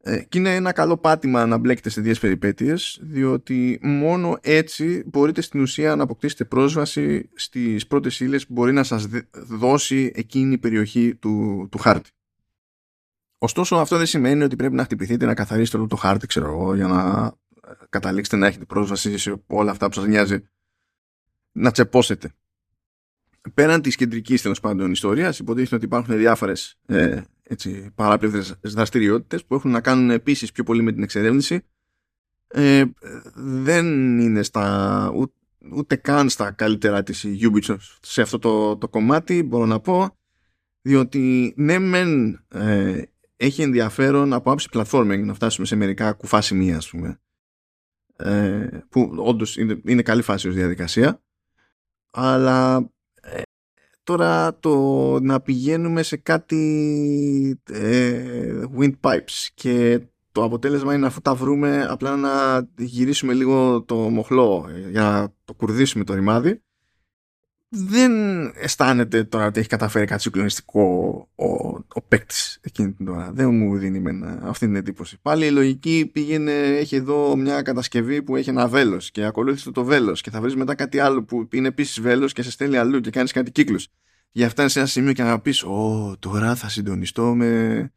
Ε, και είναι ένα καλό πάτημα να μπλέκετε σε δύο περιπέτειες διότι μόνο έτσι μπορείτε στην ουσία να αποκτήσετε πρόσβαση στις πρώτες ύλες που μπορεί να σας δώσει εκείνη η περιοχή του, του χάρτη. Ωστόσο αυτό δεν σημαίνει ότι πρέπει να χτυπηθείτε να καθαρίσετε όλο το χάρτη ξέρω εγώ για να καταλήξετε να έχετε πρόσβαση σε όλα αυτά που σας νοιάζει να τσεπώσετε. πέραν της κεντρικής τέλος πάντων ιστορίας υποτίθεται ότι υπάρχουν διάφορες ε, έτσι, παράπλευρες δραστηριότητες που έχουν να κάνουν επίσης πιο πολύ με την εξερεύνηση ε, δεν είναι στα, ούτε, καν στα καλύτερα της Ubisoft σε αυτό το, το κομμάτι μπορώ να πω διότι ναι μεν ε, έχει ενδιαφέρον από άψη platforming να φτάσουμε σε μερικά κουφά σημεία ας πούμε. Ε, που όντως είναι, είναι καλή φάση ως διαδικασία. Αλλά ε, τώρα το να πηγαίνουμε σε κάτι ε, windpipes και το αποτέλεσμα είναι αφού τα βρούμε απλά να γυρίσουμε λίγο το μοχλό για να το κουρδίσουμε το ρημάδι δεν αισθάνεται τώρα ότι έχει καταφέρει κάτι συγκλονιστικό ο, ο παίκτης εκείνη την ώρα. Δεν μου δίνει με αυτή την εντύπωση. Πάλι η λογική πήγαινε, έχει εδώ μια κατασκευή που έχει ένα βέλος και ακολούθησε το βέλος και θα βρεις μετά κάτι άλλο που είναι επίσης βέλος και σε στέλνει αλλού και κάνεις κάτι κύκλους. Για φτάνει σε ένα σημείο και να πεις: Ω, τώρα θα συντονιστώ με,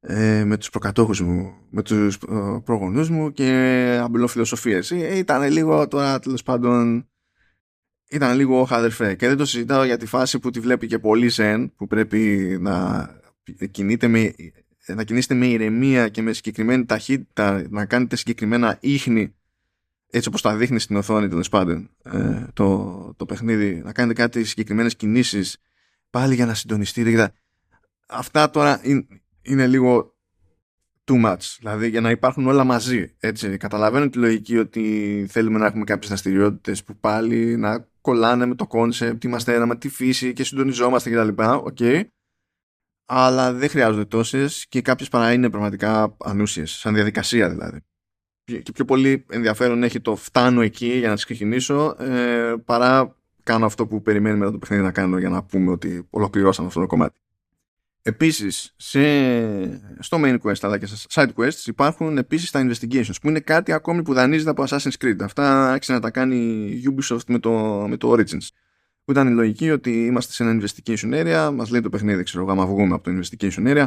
ε, με τους προκατόχους μου, με τους ε, προγονούς μου και αμπελοφιλοσοφίες. Ε, ήταν λίγο τώρα τέλος πάντων ήταν λίγο χαδερφέ και δεν το συζητάω για τη φάση που τη βλέπει και πολύ Ζεν που πρέπει να κινείται με, να κινήσετε με ηρεμία και με συγκεκριμένη ταχύτητα να κάνετε συγκεκριμένα ίχνη έτσι όπως τα δείχνει στην οθόνη τέλος πάντων ε, το, το παιχνίδι να κάνετε κάτι συγκεκριμένες κινήσεις πάλι για να συντονιστείτε αυτά τώρα είναι, είναι λίγο too much. Δηλαδή για να υπάρχουν όλα μαζί. Έτσι. Καταλαβαίνω τη λογική ότι θέλουμε να έχουμε κάποιες δραστηριότητες που πάλι να κολλάνε με το κόνσεπτ, είμαστε ένα με τη φύση και συντονιζόμαστε κτλ. Οκ. Okay. Αλλά δεν χρειάζονται τόσες και κάποιες παρά είναι πραγματικά ανούσιες, σαν διαδικασία δηλαδή. Και πιο πολύ ενδιαφέρον έχει το φτάνω εκεί για να τις ξεκινήσω ε, παρά κάνω αυτό που περιμένει μετά το παιχνίδι να κάνω για να πούμε ότι ολοκληρώσαμε αυτό το κομμάτι. Επίσης, σε, στο main quest αλλά και σε side quests υπάρχουν επίσης τα investigations που είναι κάτι ακόμη που δανείζεται από Assassin's Creed. Αυτά άρχισε να τα κάνει η Ubisoft με το, με το Origins. Που ήταν η λογική ότι είμαστε σε ένα investigation area, μας λέει το παιχνίδι, ξέρω εγώ, άμα βγούμε από το investigation area,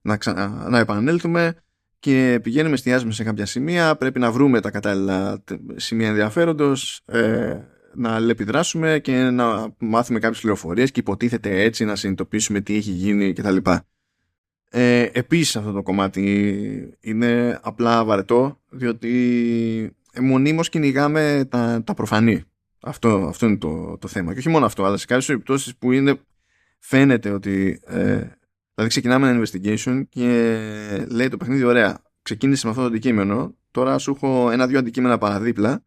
να, ξα... να επανέλθουμε και πηγαίνουμε, εστιάζουμε σε κάποια σημεία, πρέπει να βρούμε τα κατάλληλα σημεία ενδιαφέροντος, ε, να αλληλεπιδράσουμε και να μάθουμε κάποιες πληροφορίες και υποτίθεται έτσι να συνειδητοποιήσουμε τι έχει γίνει κτλ. Ε, επίσης αυτό το κομμάτι είναι απλά βαρετό διότι μονίμως κυνηγάμε τα, τα προφανή. Αυτό, αυτό είναι το, το θέμα. Και όχι μόνο αυτό, αλλά σε κάποιες περιπτώσεις που είναι, φαίνεται ότι ε, δηλαδή ξεκινάμε ένα investigation και λέει το παιχνίδι ωραία, ξεκίνησε με αυτό το αντικείμενο, τώρα σου έχω ένα-δυο αντικείμενα παραδίπλα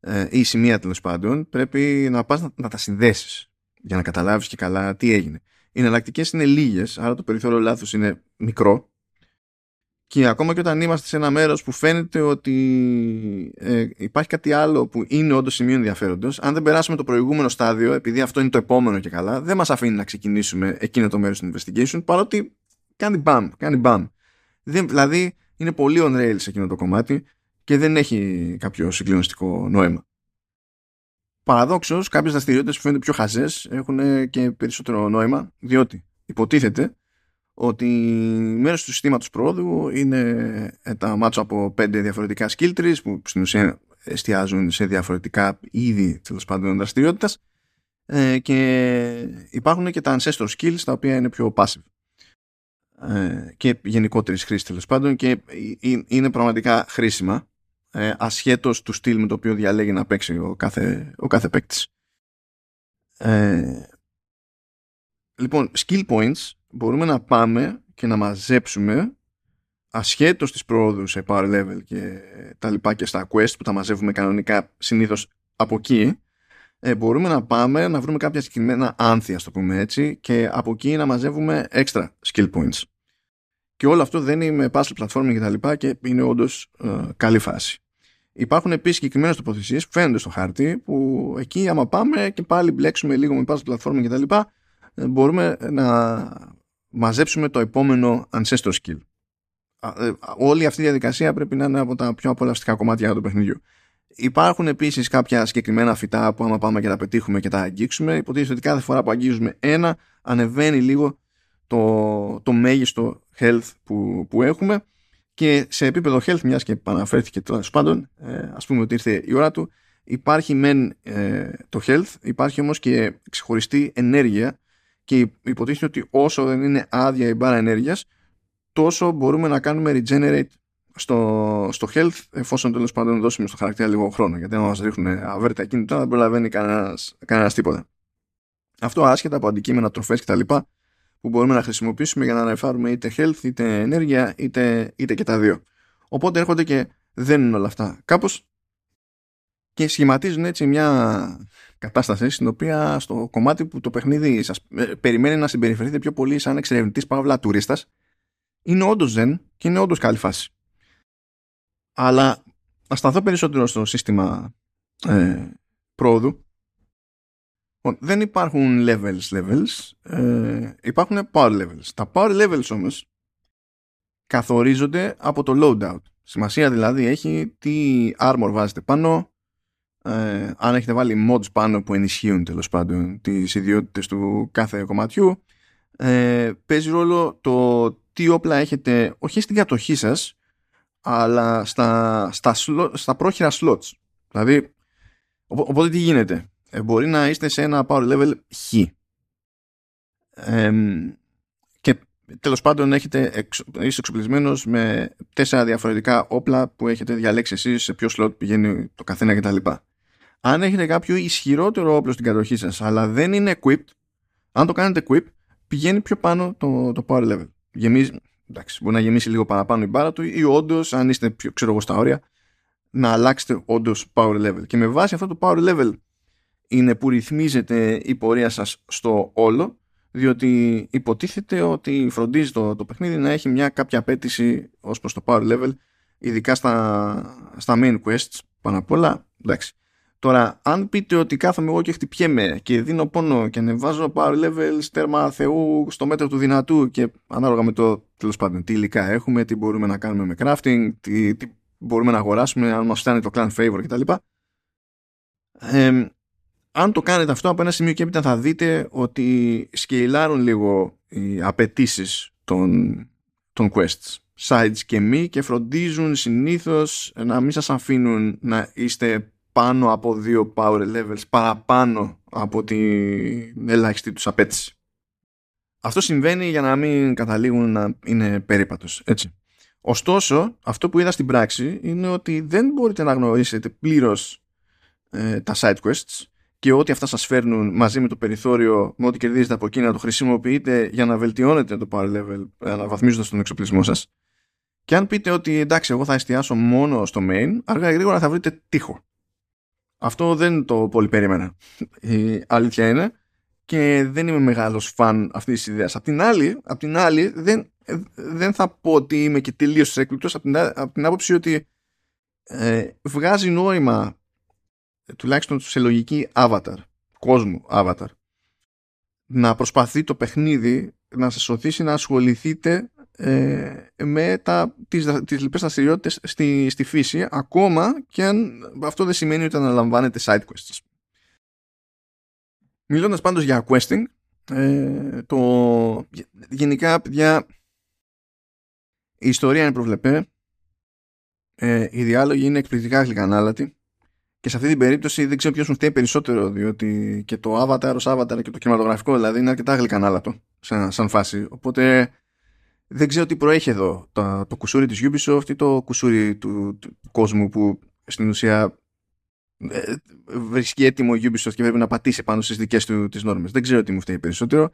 ε, ή σημεία τέλος πάντων, πρέπει να πας να, τα συνδέσεις για να καταλάβεις και καλά τι έγινε. Οι εναλλακτικές είναι λίγες, άρα το περιθώριο λάθο είναι μικρό. Και ακόμα και όταν είμαστε σε ένα μέρος που φαίνεται ότι ε, υπάρχει κάτι άλλο που είναι όντως σημείο ενδιαφέροντος, αν δεν περάσουμε το προηγούμενο στάδιο, επειδή αυτό είναι το επόμενο και καλά, δεν μας αφήνει να ξεκινήσουμε εκείνο το μέρος του investigation, παρότι κάνει μπαμ, κάνει μπαμ. δηλαδή είναι πολύ on rails εκείνο το κομμάτι και δεν έχει κάποιο συγκλονιστικό νόημα. Παραδόξως, κάποιες δραστηριότητες που φαίνονται πιο χαζές έχουν και περισσότερο νόημα, διότι υποτίθεται ότι μέρος του συστήματος πρόοδου είναι τα μάτσο από πέντε διαφορετικά skill trees που στην ουσία εστιάζουν σε διαφορετικά είδη τέλος πάντων δραστηριότητας ε, και υπάρχουν και τα ancestor skills τα οποία είναι πιο passive ε, και γενικότερης χρήσης τέλος πάντων και ε, είναι πραγματικά χρήσιμα ε, ασχέτως του στυλ με το οποίο διαλέγει να παίξει ο κάθε, ο κάθε παίκτης. Ε, λοιπόν, skill points μπορούμε να πάμε και να μαζέψουμε ασχέτως της πρόοδου σε power level και τα λοιπά και στα quest που τα μαζεύουμε κανονικά συνήθως από εκεί ε, μπορούμε να πάμε να βρούμε κάποια συγκεκριμένα άνθια, το πούμε έτσι και από εκεί να μαζεύουμε extra skill points και όλο αυτό δεν είναι με puzzle platforming και τα λοιπά και είναι όντως ε, καλή φάση. Υπάρχουν επίσης συγκεκριμένες τοποθεσίες που φαίνονται στο χάρτη που εκεί άμα πάμε και πάλι μπλέξουμε λίγο με puzzle platforming και τα λοιπά ε, μπορούμε να μαζέψουμε το επόμενο ancestor skill. Ε, όλη αυτή η διαδικασία πρέπει να είναι από τα πιο απολαυστικά κομμάτια του παιχνιδιού. Υπάρχουν επίσης κάποια συγκεκριμένα φυτά που άμα πάμε και τα πετύχουμε και τα αγγίξουμε, υποτίθεται ότι κάθε φορά που αγγίζουμε ένα, ανεβαίνει λίγο το, το μέγιστο health που, που έχουμε και σε επίπεδο health, μιας και επαναφέρθηκε τέλος πάντων, ε, ας πούμε ότι ήρθε η ώρα του, υπάρχει μεν ε, το health, υπάρχει όμως και ξεχωριστή ενέργεια και υποτίθεται ότι όσο δεν είναι άδεια η μπάρα ενέργειας, τόσο μπορούμε να κάνουμε regenerate στο, στο health, εφόσον τέλος πάντων δώσουμε στο χαρακτήρα λίγο χρόνο. Γιατί αν μας ρίχνουν αβέρτα κινητά, δεν προλαβαίνει κανένας τίποτα. Αυτό άσχετα από αντικείμενα, τροφές κτλ. Που μπορούμε να χρησιμοποιήσουμε για να αναφέρουμε είτε health, είτε ενέργεια, είτε, είτε και τα δύο. Οπότε έρχονται και δεν είναι όλα αυτά. Κάπως και σχηματίζουν έτσι μια κατάσταση στην οποία στο κομμάτι που το παιχνίδι σας ε, περιμένει να συμπεριφερθείτε πιο πολύ σαν εξερευνητής παύλα τουρίστας είναι όντως zen και είναι όντως καλή φάση. Αλλά να σταθώ περισσότερο στο σύστημα ε, πρόοδου. Λοιπόν, δεν υπάρχουν levels levels, ε, υπάρχουν power levels. Τα power levels όμως καθορίζονται από το loadout. Σημασία δηλαδή έχει τι armor βάζετε πάνω, ε, αν έχετε βάλει mods πάνω που ενισχύουν τέλος πάντων τις ιδιότητες του κάθε κομματιού. Ε, παίζει ρόλο το τι όπλα έχετε όχι στην κατοχή σας αλλά στα, στα, στα πρόχειρα slots. Δηλαδή, οπότε τι γίνεται; Ε, μπορεί να είστε σε ένα power level χ. και τέλος πάντων έχετε εξ, είστε εξοπλισμένος με τέσσερα διαφορετικά όπλα που έχετε διαλέξει εσείς σε ποιο slot πηγαίνει το καθένα κτλ. Αν έχετε κάποιο ισχυρότερο όπλο στην κατοχή σας αλλά δεν είναι equipped, αν το κάνετε equip, πηγαίνει πιο πάνω το, το power level. Γεμίζει, εντάξει, μπορεί να γεμίσει λίγο παραπάνω η μπάρα του ή όντως, αν είστε πιο ξέρω εγώ στα όρια, να αλλάξετε όντως power level. Και με βάση αυτό το power level είναι που ρυθμίζεται η πορεία σας στο όλο, διότι υποτίθεται ότι φροντίζει το, το παιχνίδι να έχει μια κάποια απέτηση ως προς το power level, ειδικά στα, στα main quests πάνω απ' όλα. Εντάξει. Τώρα, αν πείτε ότι κάθομαι εγώ και χτυπιέμαι και δίνω πόνο και ανεβάζω power level τέρμα θεού στο μέτρο του δυνατού και ανάλογα με το τέλος πάντων τι υλικά έχουμε, τι μπορούμε να κάνουμε με crafting, τι, τι μπορούμε να αγοράσουμε, αν μας φτάνει το clan favor κτλ. Ε, αν το κάνετε αυτό από ένα σημείο και έπειτα θα δείτε ότι σκεϊλάρουν λίγο οι απαιτήσεις των, των quests sides και μη και φροντίζουν συνήθως να μην σας αφήνουν να είστε πάνω από δύο power levels παραπάνω από την ελάχιστη τους απέτηση. Αυτό συμβαίνει για να μην καταλήγουν να είναι περίπατος, έτσι. Ωστόσο, αυτό που είδα στην πράξη είναι ότι δεν μπορείτε να γνωρίσετε πλήρως ε, τα side quests και ό,τι αυτά σας φέρνουν μαζί με το περιθώριο, με ό,τι κερδίζετε από εκεί να το χρησιμοποιείτε για να βελτιώνετε το power level αναβαθμίζοντας τον εξοπλισμό σας. Και αν πείτε ότι εντάξει εγώ θα εστιάσω μόνο στο main, αργά ή γρήγορα θα βρείτε τείχο. Αυτό δεν το πολύ περίμενα. Η αλήθεια είναι και δεν είμαι μεγάλος φαν αυτής της ιδέας. Απ' την άλλη, απ την άλλη δεν, δεν θα πω ότι είμαι και τελείως έκπληκτος απ' την, απ την άποψη ότι ε, βγάζει νόημα τουλάχιστον σε λογική avatar, κόσμου avatar, να προσπαθεί το παιχνίδι να σας οθήσει να ασχοληθείτε ε, με τα, τις, τις λοιπές δραστηριότητες στη, στη φύση ακόμα και αν αυτό δεν σημαίνει ότι αναλαμβάνετε side quests. Μιλώντας πάντως για questing ε, το, γενικά παιδιά η ιστορία είναι προβλεπέ ε, οι διάλογοι είναι εκπληκτικά γλυκανάλατοι και σε αυτή την περίπτωση δεν ξέρω ποιος μου φταίει περισσότερο, διότι και το Avatar ως Avatar και το κινηματογραφικό δηλαδή είναι αρκετά γλυκανάλατο σαν, σαν φάση. Οπότε δεν ξέρω τι προέχει εδώ. Το, το κουσούρι της Ubisoft ή το κουσούρι του, του, κόσμου που στην ουσία ε, βρίσκει έτοιμο η Ubisoft και πρέπει να πατήσει πάνω στις δικές του τις νόρμες. Δεν ξέρω τι μου φταίει περισσότερο.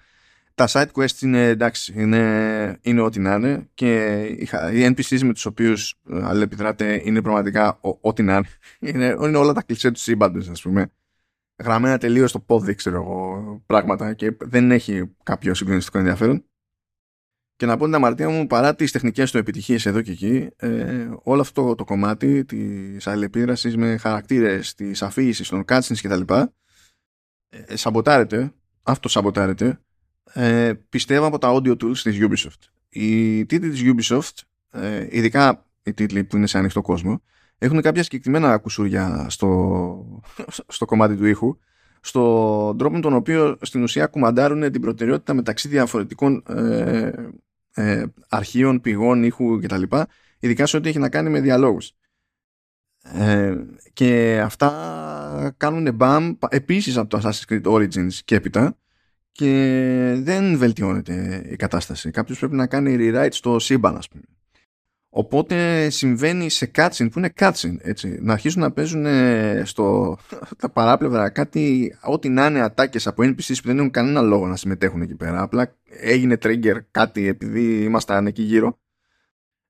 Τα side quests είναι εντάξει, είναι, είναι ό,τι να είναι και οι NPCs με τους οποίους ε, αλληλεπιδράτε είναι πραγματικά ό,τι να είναι. <laughs> είναι. Είναι όλα τα κλεισέ τους σύμπαντος ας πούμε. Γραμμένα τελείως στο πόδι ξέρω εγώ πράγματα και δεν έχει κάποιο συγκλονιστικό ενδιαφέρον. Και να πω την αμαρτία μου, παρά τις τεχνικές του επιτυχίες εδώ και εκεί, ε, όλο αυτό το κομμάτι της αλληλεπίδρασης με χαρακτήρες, της αφήγησης των cutscenes κτλ. Ε, σαμποτάρεται, αυτό σαμποτάρεται, ε, πιστεύω από τα audio tools της Ubisoft. Οι τίτλοι της Ubisoft, ε, ειδικά οι τίτλοι που είναι σε ανοιχτό κόσμο, έχουν κάποια συγκεκριμένα κουσούρια στο, στο κομμάτι του ήχου, στον τρόπο με τον οποίο στην ουσία κουμαντάρουν την προτεραιότητα μεταξύ διαφορετικών ε, ε, αρχείων, πηγών, ήχου κτλ. Ειδικά σε ό,τι έχει να κάνει με διαλόγους. Ε, και αυτά κάνουν μπαμ επίσης από το Assassin's Creed Origins και έπειτα και δεν βελτιώνεται η κατάσταση. Κάποιος πρέπει να κάνει rewrite στο σύμπαν ας πούμε. Οπότε συμβαίνει σε cutscene που είναι cutscene έτσι, να αρχίσουν να παίζουν στο, τα παράπλευρα κάτι ό,τι να είναι ατάκες από NPCs που δεν έχουν κανένα λόγο να συμμετέχουν εκεί πέρα. Απλά έγινε trigger κάτι επειδή ήμασταν εκεί γύρω.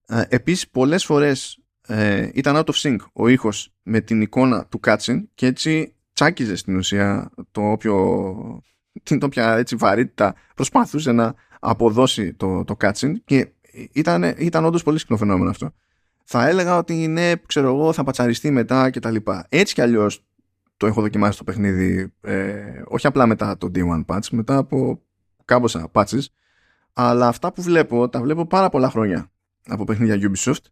Ε, επίσης πολλές φορές ε, ήταν out of sync ο ήχος με την εικόνα του cutscene και έτσι τσάκιζε στην ουσία το όποιο, <laughs> την όποια έτσι βαρύτητα προσπαθούσε να αποδώσει το, το cutscene και ήταν, ήταν όντως πολύ συχνό φαινόμενο αυτό. Θα έλεγα ότι ναι, ξέρω εγώ, θα πατσαριστεί μετά και τα λοιπά. Έτσι κι αλλιώς το έχω δοκιμάσει το παιχνίδι, ε, όχι απλά μετά το D1 patch, μετά από κάμποσα patches, αλλά αυτά που βλέπω, τα βλέπω πάρα πολλά χρόνια από παιχνίδια Ubisoft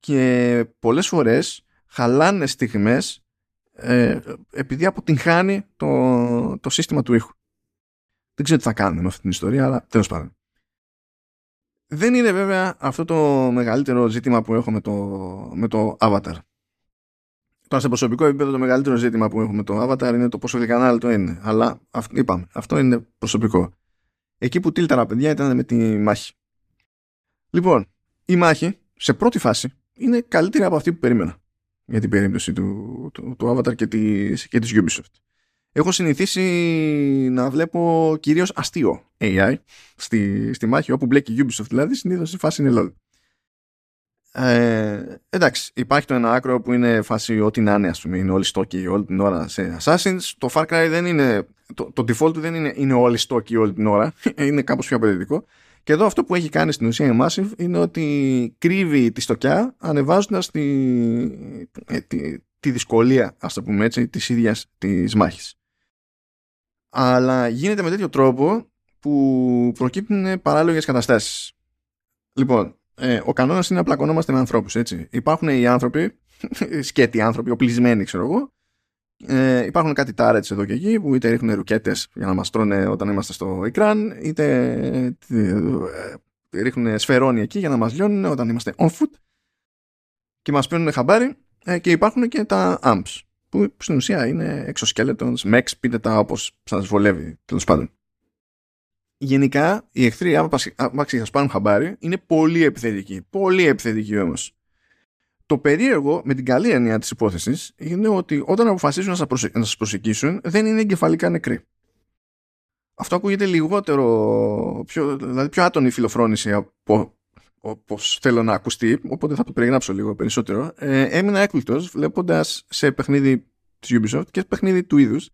και πολλές φορές χαλάνε στιγμές ε, επειδή αποτυγχάνει το, το σύστημα του ήχου. Δεν ξέρω τι θα κάνουμε με αυτή την ιστορία, αλλά τέλος πάντων. Δεν είναι βέβαια αυτό το μεγαλύτερο ζήτημα που έχω με το, με το Avatar. Τώρα σε προσωπικό επίπεδο το μεγαλύτερο ζήτημα που έχω με το Avatar είναι το πόσο το είναι. Αλλά είπαμε, αυτό είναι προσωπικό. Εκεί που τίλταρα παιδιά ήταν με τη μάχη. Λοιπόν, η μάχη σε πρώτη φάση είναι καλύτερη από αυτή που περίμενα για την περίπτωση του, του, του Avatar και της, και της Ubisoft. Έχω συνηθίσει να βλέπω κυρίως αστείο AI στη, στη μάχη όπου μπλέκει η Ubisoft δηλαδή συνήθως η φάση είναι LOL. Ε, εντάξει, υπάρχει το ένα άκρο που είναι φάση ό,τι να είναι, ας πούμε, είναι όλοι στόκοι όλη την ώρα σε Assassins. Το Far Cry δεν είναι, το, το default του δεν είναι, είναι όλοι στόκοι όλη την ώρα, <laughs> είναι κάπως πιο απαιτητικό. Και εδώ αυτό που έχει κάνει στην ουσία η Massive είναι ότι κρύβει τη στοκιά ανεβάζοντας τη, ε, τη, τη δυσκολία, ας το πούμε έτσι, της ίδιας της μάχης. Αλλά γίνεται με τέτοιο τρόπο που προκύπτουν παράλογες καταστάσεις. Λοιπόν, ε, ο κανόνας είναι να πλακωνόμαστε με ανθρώπους, έτσι. Υπάρχουν οι άνθρωποι, <laughs> σκέτοι άνθρωποι, οπλισμένοι, ξέρω εγώ, ε, υπάρχουν κάτι τάρετς εδώ και εκεί που είτε ρίχνουν ρουκέτες για να μας τρώνε όταν είμαστε στο εκράν είτε ε, ρίχνουν σφαιρόνι εκεί για να μας λιώνουν όταν είμαστε on foot και μας παίρνουν χαμπάρι ε, και υπάρχουν και τα amps που στην ουσία είναι exoskeletons, mechs, πείτε τα όπως σας βολεύει τέλος πάντων. Γενικά οι εχθροί άμα σας πάρουν χαμπάρι είναι πολύ επιθετικοί, πολύ επιθετικοί όμως το περίεργο με την καλή έννοια της υπόθεσης είναι ότι όταν αποφασίζουν να σας, προσε... προσεγγίσουν δεν είναι εγκεφαλικά νεκροί. Αυτό ακούγεται λιγότερο, πιο, δηλαδή πιο άτονη φιλοφρόνηση από όπως θέλω να ακουστεί, οπότε θα το περιγράψω λίγο περισσότερο. Ε, έμεινα έκπληκτος βλέποντας σε παιχνίδι της Ubisoft και παιχνίδι του είδους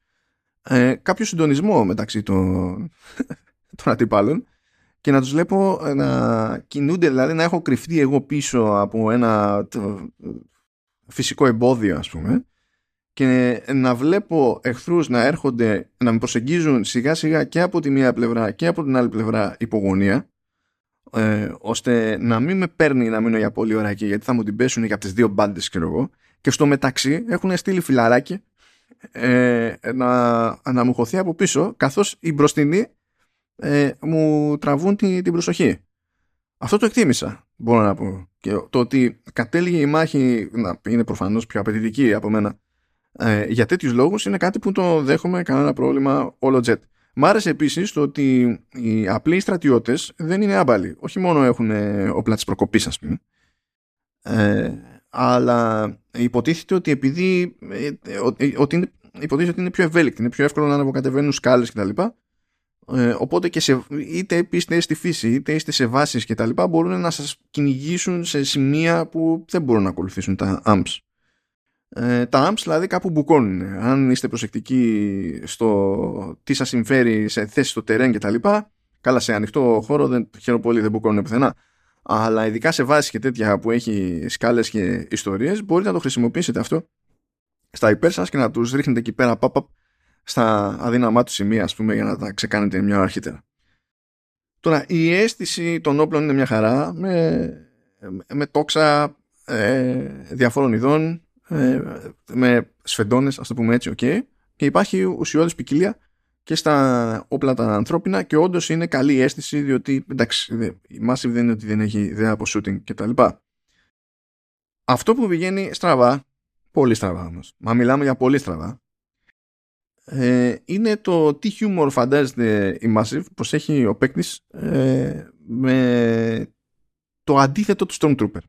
ε, κάποιο συντονισμό μεταξύ των, <laughs> των αντιπάλων και να τους βλέπω ε, να κινούνται, δηλαδή να έχω κρυφτεί εγώ πίσω από ένα φυσικό εμπόδιο ας πούμε και να βλέπω εχθρούς να έρχονται να με προσεγγίζουν σιγά σιγά και από τη μία πλευρά και από την άλλη πλευρά υπογωνία ε, ώστε να μην με παίρνει να μείνω για πολύ ώρα εκεί γιατί θα μου την πέσουν για τις δύο μπάντες και εγώ και στο μεταξύ έχουν στείλει φιλαράκι ε, να, να μου χωθεί από πίσω καθώς η μπροστινή ε, μου τραβούν την, την προσοχή. Αυτό το εκτίμησα, μπορώ να πω. Και το ότι κατέληγε η μάχη να είναι προφανώς πιο απαιτητική από μένα ε, για τέτοιους λόγους είναι κάτι που το δέχομαι κανένα πρόβλημα όλο jet. Μ' άρεσε επίσης το ότι οι απλοί στρατιώτες δεν είναι άμπαλοι. Όχι μόνο έχουν όπλα της προκοπής ας πούμε. Ε, αλλά υποτίθεται ότι επειδή ε, ε, ότι είναι, υποτίθεται ότι είναι πιο ευέλικτοι, είναι πιο εύκολο να αναβοκατεβαίνουν σκάλες κτλ. Ε, οπότε και σε, είτε είστε στη φύση είτε είστε σε βάσεις και τα λοιπά μπορούν να σας κυνηγήσουν σε σημεία που δεν μπορούν να ακολουθήσουν τα amps. Ε, τα amps δηλαδή κάπου μπουκώνουν. Αν είστε προσεκτικοί στο τι σας συμφέρει σε θέση στο τερέν και τα λοιπά καλά σε ανοιχτό χώρο δεν, χαίρομαι πολύ δεν μπουκώνουν πουθενά. Αλλά ειδικά σε βάσεις και τέτοια που έχει σκάλες και ιστορίες μπορείτε να το χρησιμοποιήσετε αυτό στα υπέρ σας και να τους ρίχνετε εκεί πέρα pop-up στα αδύναμά τους σημεία, ας πούμε, για να τα ξεκάνετε μια ώρα αρχίτερα. Τώρα, η αίσθηση των όπλων είναι μια χαρά, με, με τόξα ε, διαφόρων ειδών, ε, με σφεντώνες, ας το πούμε έτσι, okay, και υπάρχει ουσιώδης ποικιλία και στα όπλα τα ανθρώπινα και όντως είναι καλή αίσθηση διότι εντάξει η Massive δεν είναι ότι δεν έχει ιδέα από shooting και τα λοιπά. Αυτό που πηγαίνει στραβά πολύ στραβά όμως. Μα μιλάμε για πολύ στραβά. Ε, είναι το τι humor φαντάζεται η Massive πως έχει ο παίκτης ε, με το αντίθετο του Stormtrooper.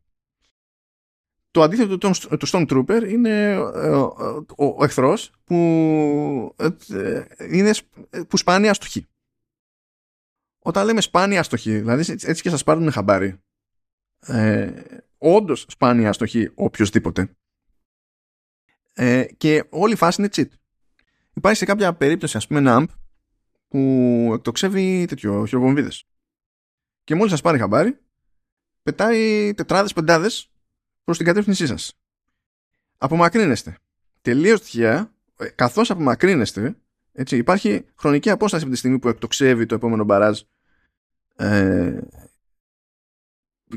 Το αντίθετο του Stormtrooper είναι ε, ο, ο, ο εχθρός που, ε, είναι, που σπάνια αστοχεί. Όταν λέμε σπάνια αστοχή, δηλαδή έτσι και σας πάρουν χαμπάρι, ε, όντως σπάνια αστοχή οποιοδήποτε, ε, και όλη η φάση είναι cheat. Υπάρχει σε κάποια περίπτωση, ας πούμε, ένα AMP που εκτοξεύει τέτοιο χειροβομβίδες. Και μόλις σας πάρει χαμπάρι, πετάει τετράδες, πεντάδες προς την κατεύθυνσή σας. Απομακρύνεστε. Τελείως τυχαία, ε, καθώς απομακρύνεστε, έτσι, υπάρχει χρονική απόσταση από τη στιγμή που εκτοξεύει το επόμενο μπαράζ ε,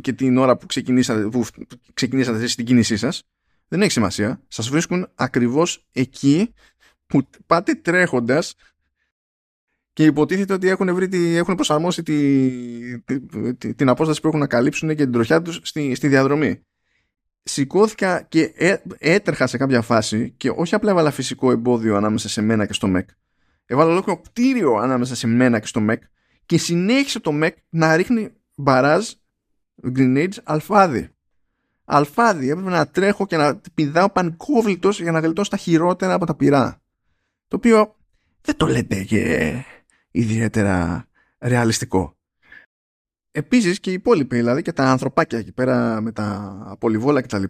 και την ώρα που ξεκινήσατε, που ξεκινήσατε στην κίνησή σας δεν έχει σημασία. Σας βρίσκουν ακριβώς εκεί που πάτε τρέχοντας και υποτίθεται ότι έχουν, βρει, έχουν προσαρμόσει τη, την απόσταση που έχουν να καλύψουν και την τροχιά τους στη, στη διαδρομή. Σηκώθηκα και έ, έτρεχα σε κάποια φάση και όχι απλά έβαλα φυσικό εμπόδιο ανάμεσα σε μένα και στο ΜΕΚ. Έβαλα ολόκληρο κτίριο ανάμεσα σε μένα και στο ΜΕΚ και συνέχισε το ΜΕΚ να ρίχνει μπαράζ grenades αλφάδι αλφάδι. Έπρεπε να τρέχω και να πηδάω πανικόβλητο για να γλιτώσω τα χειρότερα από τα πυρά. Το οποίο δεν το λέτε και ιδιαίτερα ρεαλιστικό. Επίσης και οι υπόλοιποι, δηλαδή και τα ανθρωπάκια εκεί πέρα με τα πολυβόλα κτλ.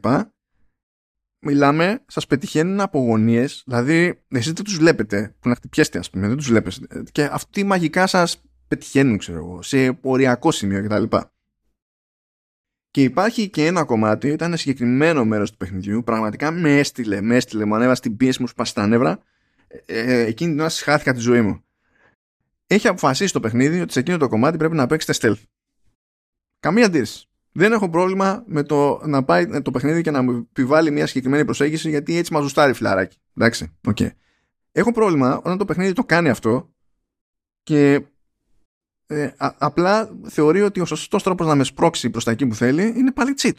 Μιλάμε, σας πετυχαίνουν από γωνίες, δηλαδή εσείς δεν τους βλέπετε, που να χτυπιέστε, ας πούμε, δεν τους βλέπετε. Και αυτοί μαγικά σας πετυχαίνουν, ξέρω εγώ, σε οριακό σημείο κτλ. Και υπάρχει και ένα κομμάτι, ήταν ένα συγκεκριμένο μέρος του παιχνιδιού, πραγματικά με έστειλε, με έστειλε, μου ανέβασε την πίεση μου σπάσει τα νεύρα. Ε, ε, εκείνη την ώρα συχάθηκα τη ζωή μου. Έχει αποφασίσει το παιχνίδι ότι σε εκείνο το κομμάτι πρέπει να παίξετε stealth. Καμία αντίρρηση. Δεν έχω πρόβλημα με το να πάει το παιχνίδι και να μου επιβάλλει μια συγκεκριμένη προσέγγιση γιατί έτσι μας ζουστάρει φιλαράκι. Εντάξει, okay. Έχω πρόβλημα όταν το παιχνίδι το κάνει αυτό και ε, απλά θεωρεί ότι ο σωστός τρόπος να με σπρώξει προς τα εκεί που θέλει είναι πάλι cheat.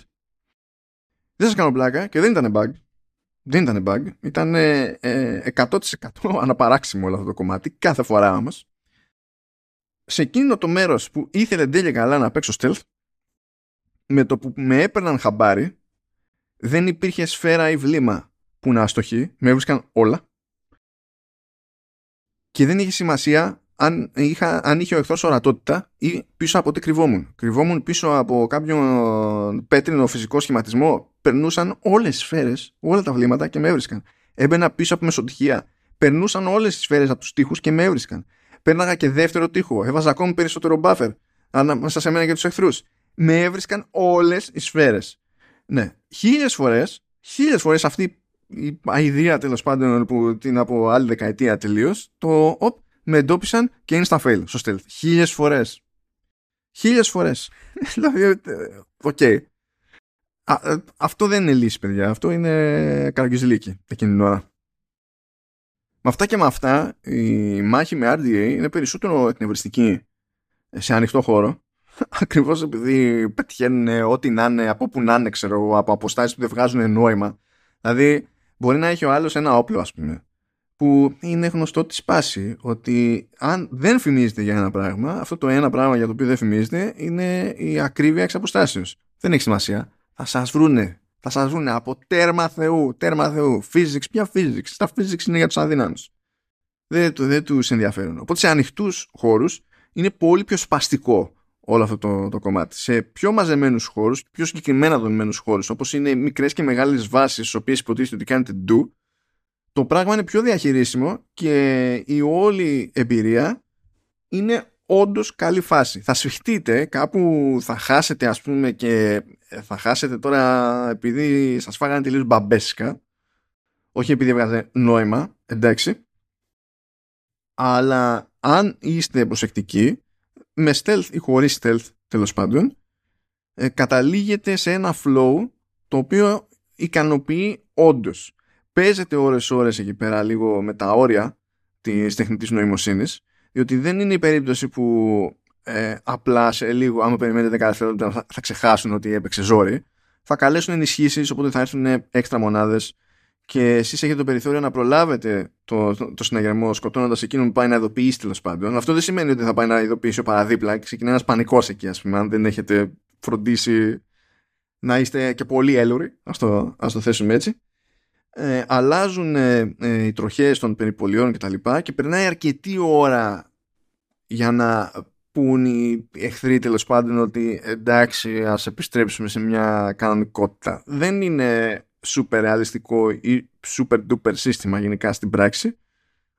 Δεν σας κάνω πλάκα και δεν ήταν bug. Δεν ήταν bug. Ήταν ε, 100% <laughs> αναπαράξιμο όλο αυτό το κομμάτι κάθε φορά όμως. Σε εκείνο το μέρος που ήθελε τέλεια καλά να παίξω stealth, με το που με έπαιρναν χαμπάρι, δεν υπήρχε σφαίρα ή βλήμα που να αστοχεί. Με έβρισκαν όλα. Και δεν είχε σημασία αν, είχα, αν είχε ο εχθρός ορατότητα ή πίσω από τι κρυβόμουν. Κρυβόμουν πίσω από κάποιον πέτρινο φυσικό σχηματισμό. Περνούσαν όλες τι σφαίρες, όλα τα βλήματα και με έβρισκαν. Έμπαινα πίσω από μεσοτυχία. Περνούσαν όλες τις σφαίρες από τους τοίχους και με έβρισκαν. Πέρναγα και δεύτερο τοίχο. Έβαζα ακόμη περισσότερο buffer ανάμεσα σε μένα και τους εχθρούς. Με έβρισκαν όλες οι σφαίρες. Ναι, χίλιες φορές, χίλιες φορές αυτή η αηδία τέλος πάντων που την από άλλη δεκαετία τελείως, το οπ, με εντόπισαν και είναι στα fail στο stealth. Χίλιες φορές. Χίλιες φορές. <laughs> δηλαδή, ε, οκ. Okay. Ε, αυτό δεν είναι λύση, παιδιά. Αυτό είναι καραγκιοζιλίκι εκείνη την ώρα. Με αυτά και με αυτά, η μάχη με RDA είναι περισσότερο εκνευριστική σε ανοιχτό χώρο. <laughs> Ακριβώς επειδή πετυχαίνουν ό,τι να είναι, από που να είναι, ξέρω, από αποστάσεις που δεν βγάζουν νόημα. Δηλαδή, μπορεί να έχει ο άλλος ένα όπλο, ας πούμε, που είναι γνωστό της σπάση ότι αν δεν φημίζεται για ένα πράγμα, αυτό το ένα πράγμα για το οποίο δεν φημίζεται είναι η ακρίβεια εξ αποστάσεως. Δεν έχει σημασία. Θα σας βρούνε. Θα σας βρούνε από τέρμα θεού, τέρμα θεού. Physics, ποια physics; Τα physics είναι για τους αδύναμους. Δεν, δεν τους ενδιαφέρουν. Οπότε σε ανοιχτούς χώρους είναι πολύ πιο σπαστικό όλο αυτό το, το κομμάτι. Σε πιο μαζεμένους χώρους, πιο συγκεκριμένα δομημένους χώρους, όπως είναι μικρές και μεγάλες βάσεις, στις οποίες υποτίθεται ότι κάνετε do, το πράγμα είναι πιο διαχειρίσιμο και η όλη εμπειρία είναι όντως καλή φάση. Θα σφιχτείτε, κάπου θα χάσετε ας πούμε και θα χάσετε τώρα επειδή σας φάγανε τελείως μπαμπέσικα όχι επειδή έβγαζε νόημα, εντάξει αλλά αν είστε προσεκτικοί με stealth ή χωρίς stealth τέλος πάντων ε, καταλήγετε σε ένα flow το οποίο ικανοποιεί όντως. Παίζεται ώρες ώρες εκεί πέρα λίγο με τα όρια της τεχνητής νοημοσύνης διότι δεν είναι η περίπτωση που ε, απλά σε λίγο άμα περιμένετε 10 δευτερόλεπτα θα, ξεχάσουν ότι έπαιξε ζόρι. Θα καλέσουν ενισχύσεις οπότε θα έρθουν έξτρα μονάδες και εσείς έχετε το περιθώριο να προλάβετε το, το, το συναγερμό σκοτώνοντας εκείνον που πάει να ειδοποιήσει τέλος πάντων. Αυτό δεν σημαίνει ότι θα πάει να ειδοποιήσει ο παραδίπλα και ξεκινάει ένας πανικός εκεί ας πούμε αν δεν έχετε φροντίσει να είστε και πολύ έλουροι, ας το, ας το θέσουμε έτσι. Ε, αλλάζουν ε, ε, οι τροχές των περιπολιών και τα λοιπά και περνάει αρκετή ώρα για να πούν οι εχθροί τέλος πάντων ότι εντάξει ας επιστρέψουμε σε μια κανονικότητα. Δεν είναι super ρεαλιστικό ή super duper σύστημα γενικά στην πράξη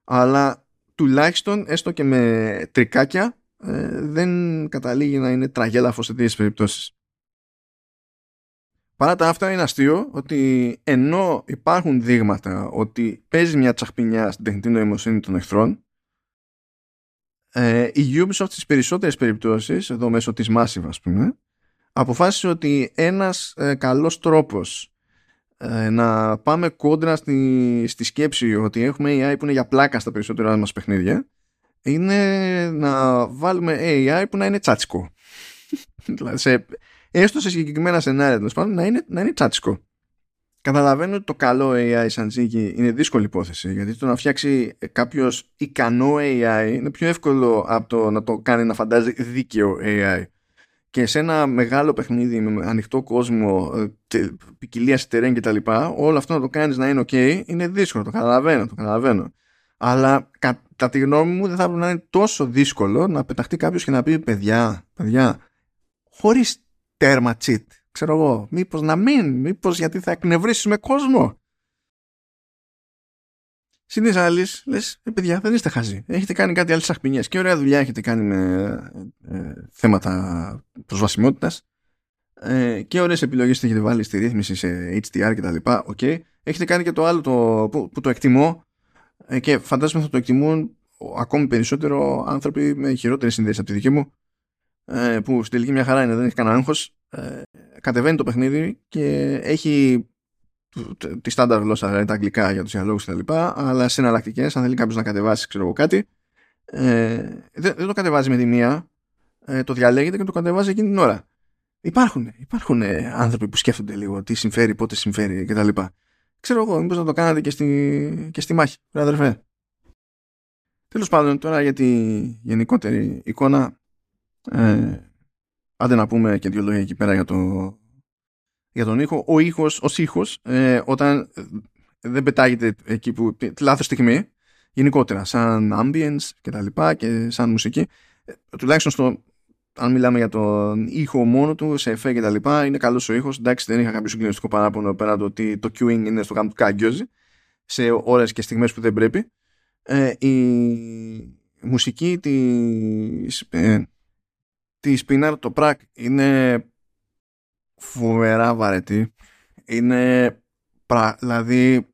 αλλά τουλάχιστον έστω και με τρικάκια ε, δεν καταλήγει να είναι τραγέλαφο σε τέτοιες περιπτώσεις. Παρά τα αυτά είναι αστείο ότι ενώ υπάρχουν δείγματα ότι παίζει μια τσαχπινιά στην τεχνητή νοημοσύνη των εχθρών ε, η Ubisoft στις περισσότερες περιπτώσεις εδώ μέσω της Massive ας πούμε αποφάσισε ότι ένας ε, καλός τρόπος ε, να πάμε κόντρα στη, στη σκέψη ότι έχουμε AI που είναι για πλάκα στα περισσότερα μας παιχνίδια είναι να βάλουμε AI που να είναι τσάτσικο. <laughs> δηλαδή σε, έστω σε συγκεκριμένα σενάρια τέλος πάντων να είναι, να είναι τσάτσικο. Καταλαβαίνω ότι το καλό AI σαν ζύγι είναι δύσκολη υπόθεση γιατί το να φτιάξει κάποιος ικανό AI είναι πιο εύκολο από το να το κάνει να φαντάζει δίκαιο AI και σε ένα μεγάλο παιχνίδι με ανοιχτό κόσμο, ε, ποικιλία στερέν και τα λοιπά, όλο αυτό να το κάνεις να είναι ok είναι δύσκολο, το καταλαβαίνω, το καταλαβαίνω. Αλλά κατά τη γνώμη μου δεν θα έπρεπε να είναι τόσο δύσκολο να πεταχτεί κάποιος και να πει παιδιά, παιδιά, χωρίς τέρμα cheat, ξέρω εγώ, μήπως να μην, μήπως γιατί θα εκνευρίσεις με κόσμο. Συν άλλη, λες, ε, παιδιά, δεν είστε χαζοί. Έχετε κάνει κάτι άλλε αχπινιέ και ωραία δουλειά έχετε κάνει με ε, θέματα προσβασιμότητας. Ε, και ωραίες επιλογές έχετε βάλει στη ρύθμιση σε HDR κτλ. Okay. Έχετε κάνει και το άλλο το, που, που το εκτιμώ ε, και φαντάζομαι θα το εκτιμούν ακόμη περισσότερο άνθρωποι με χειρότερε συνδέσει από τη δική μου. Ε, που στην τελική μια χαρά είναι, δεν έχει κανένα άγχος. Ε, κατεβαίνει το παιχνίδι και έχει τη στάνταρ γλώσσα, δηλαδή τα αγγλικά για τους διαλόγους κτλ. Αλλά σε εναλλακτικές, αν θέλει κάποιος να κατεβάσει ξέρω κάτι, ε, δεν, δεν, το κατεβάζει με τη μία, ε, το διαλέγεται και το κατεβάζει εκείνη την ώρα. Υπάρχουν, υπάρχουν ε, άνθρωποι που σκέφτονται λίγο τι συμφέρει, πότε συμφέρει κτλ. Ξέρω εγώ, μήπως να το κάνατε και στη, και στη μάχη, ρε αδερφέ. Τέλος πάντων, τώρα για τη γενικότερη εικόνα, ε, άντε να πούμε και δύο λόγια εκεί πέρα για το για τον ήχο. Ο ήχος ως ήχος ε, όταν ε, δεν πετάγεται εκεί που τη λάθος στιγμή γενικότερα σαν ambience και τα λοιπά και σαν μουσική ε, τουλάχιστον στο αν μιλάμε για τον ήχο μόνο του, σε εφέ και τα λοιπά, είναι καλός ο ήχος. Εντάξει, δεν είχα κάποιο συγκλονιστικό παράπονο πέρα το ότι το queuing είναι στο γάμο του κάγκιόζι σε ώρες και στιγμές που δεν πρέπει. Ε, η μουσική της, ε, της Pinar, το Prac, είναι φοβερά βαρετή. Είναι πρα... δηλαδή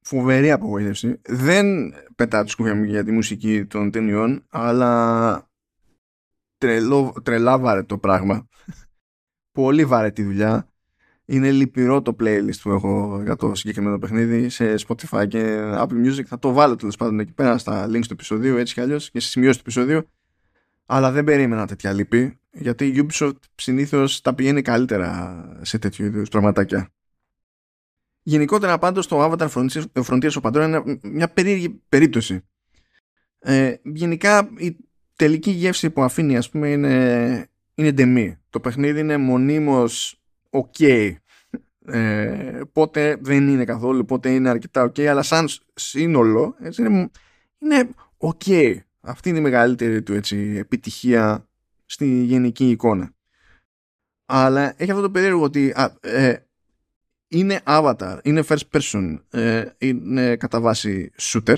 φοβερή απογοήτευση. Δεν πετά τη σκούφια μου για τη μουσική των ταινιών, αλλά τρελό, τρελά βαρετό πράγμα. Πολύ βαρετή δουλειά. Είναι λυπηρό το playlist που έχω για το συγκεκριμένο παιχνίδι σε Spotify και Apple Music. Θα το βάλω τέλος πάντων εκεί πέρα στα links του επεισοδίου έτσι κι αλλιώς και στι σημειώσει του επεισοδίου αλλά δεν περίμενα τέτοια λύπη γιατί η Ubisoft συνήθως τα πηγαίνει καλύτερα σε τέτοιου είδους πραγματάκια. Γενικότερα πάντως το Avatar Frontiers of Pandora είναι μια περίεργη περίπτωση. Ε, γενικά η τελική γεύση που αφήνει ας πούμε είναι, είναι ντεμή. Το παιχνίδι είναι μονίμως ok. Ε, πότε δεν είναι καθόλου, πότε είναι αρκετά ok, αλλά σαν σύνολο έτσι, είναι, είναι ok. Αυτή είναι η μεγαλύτερη του έτσι, επιτυχία στη γενική εικόνα. Αλλά έχει αυτό το περίεργο ότι ε, είναι avatar, είναι first person, ε, είναι κατά βάση shooter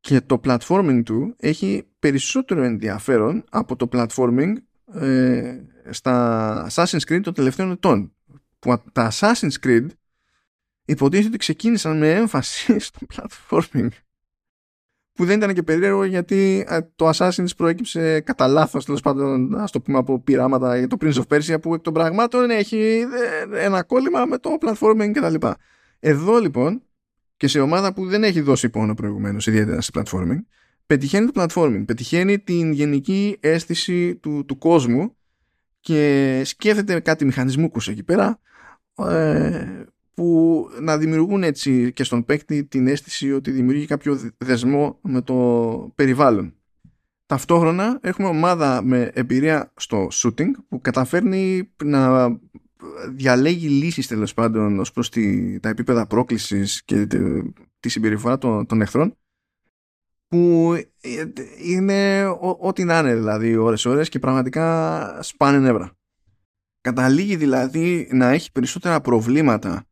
και το platforming του έχει περισσότερο ενδιαφέρον από το platforming ε, στα Assassin's Creed των τελευταίων ετών. Που τα Assassin's Creed υποτίθεται ότι ξεκίνησαν με έμφαση <laughs> στο platforming που δεν ήταν και περίεργο γιατί ε, το Assassin's προέκυψε κατά λάθος, τέλος πάντων, ας το πούμε από πειράματα για το Prince of Persia, που εκ των πραγμάτων έχει ε, ένα κόλλημα με το platforming κτλ. Εδώ λοιπόν, και σε ομάδα που δεν έχει δώσει πόνο προηγουμένως, ιδιαίτερα σε platforming, πετυχαίνει το platforming, πετυχαίνει την γενική αίσθηση του, του κόσμου και σκέφτεται κάτι μηχανισμούκους εκεί πέρα ε, που να δημιουργούν έτσι και στον παίκτη την αίσθηση ότι δημιουργεί κάποιο δεσμό με το περιβάλλον. Ταυτόχρονα έχουμε ομάδα με εμπειρία στο shooting που καταφέρνει να διαλέγει λύσεις τέλος πάντων ως προς τη, τα επίπεδα πρόκλησης και τη, συμπεριφορά των, των εχθρών που είναι ό,τι να είναι δηλαδή ώρες ώρες και πραγματικά σπάνε νεύρα. Καταλήγει δηλαδή να έχει περισσότερα προβλήματα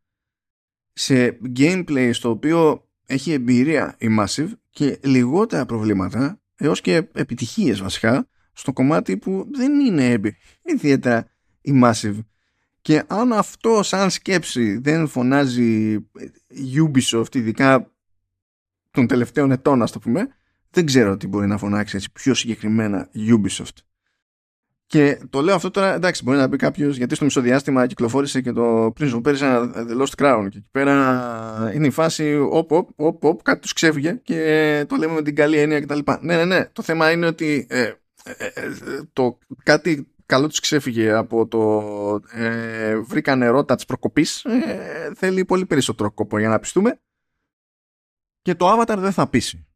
σε gameplay στο οποίο έχει εμπειρία η Massive και λιγότερα προβλήματα έως και επιτυχίες βασικά στο κομμάτι που δεν είναι ιδιαίτερα η Massive. Και αν αυτό σαν σκέψη δεν φωνάζει Ubisoft ειδικά των τελευταίων ετών ας το πούμε δεν ξέρω τι μπορεί να φωνάξει έτσι πιο συγκεκριμένα Ubisoft και το λέω αυτό τώρα, εντάξει, μπορεί να πει κάποιος, γιατί στο μισοδιάστημα κυκλοφόρησε και το Prince of Persia The Lost Crown. Και εκεί πέρα είναι η φάση όπου οπ, οπ, κάτι τους ξέφυγε και το λέμε με την καλή έννοια κτλ. Ναι, ναι, ναι. Το θέμα είναι ότι ε, ε, ε, το κάτι καλό τους ξέφυγε από το ε, βρήκα νερότα της προκοπής. Ε, θέλει πολύ περισσότερο κόπο για να πιστούμε. Και το Avatar δεν θα πείσει.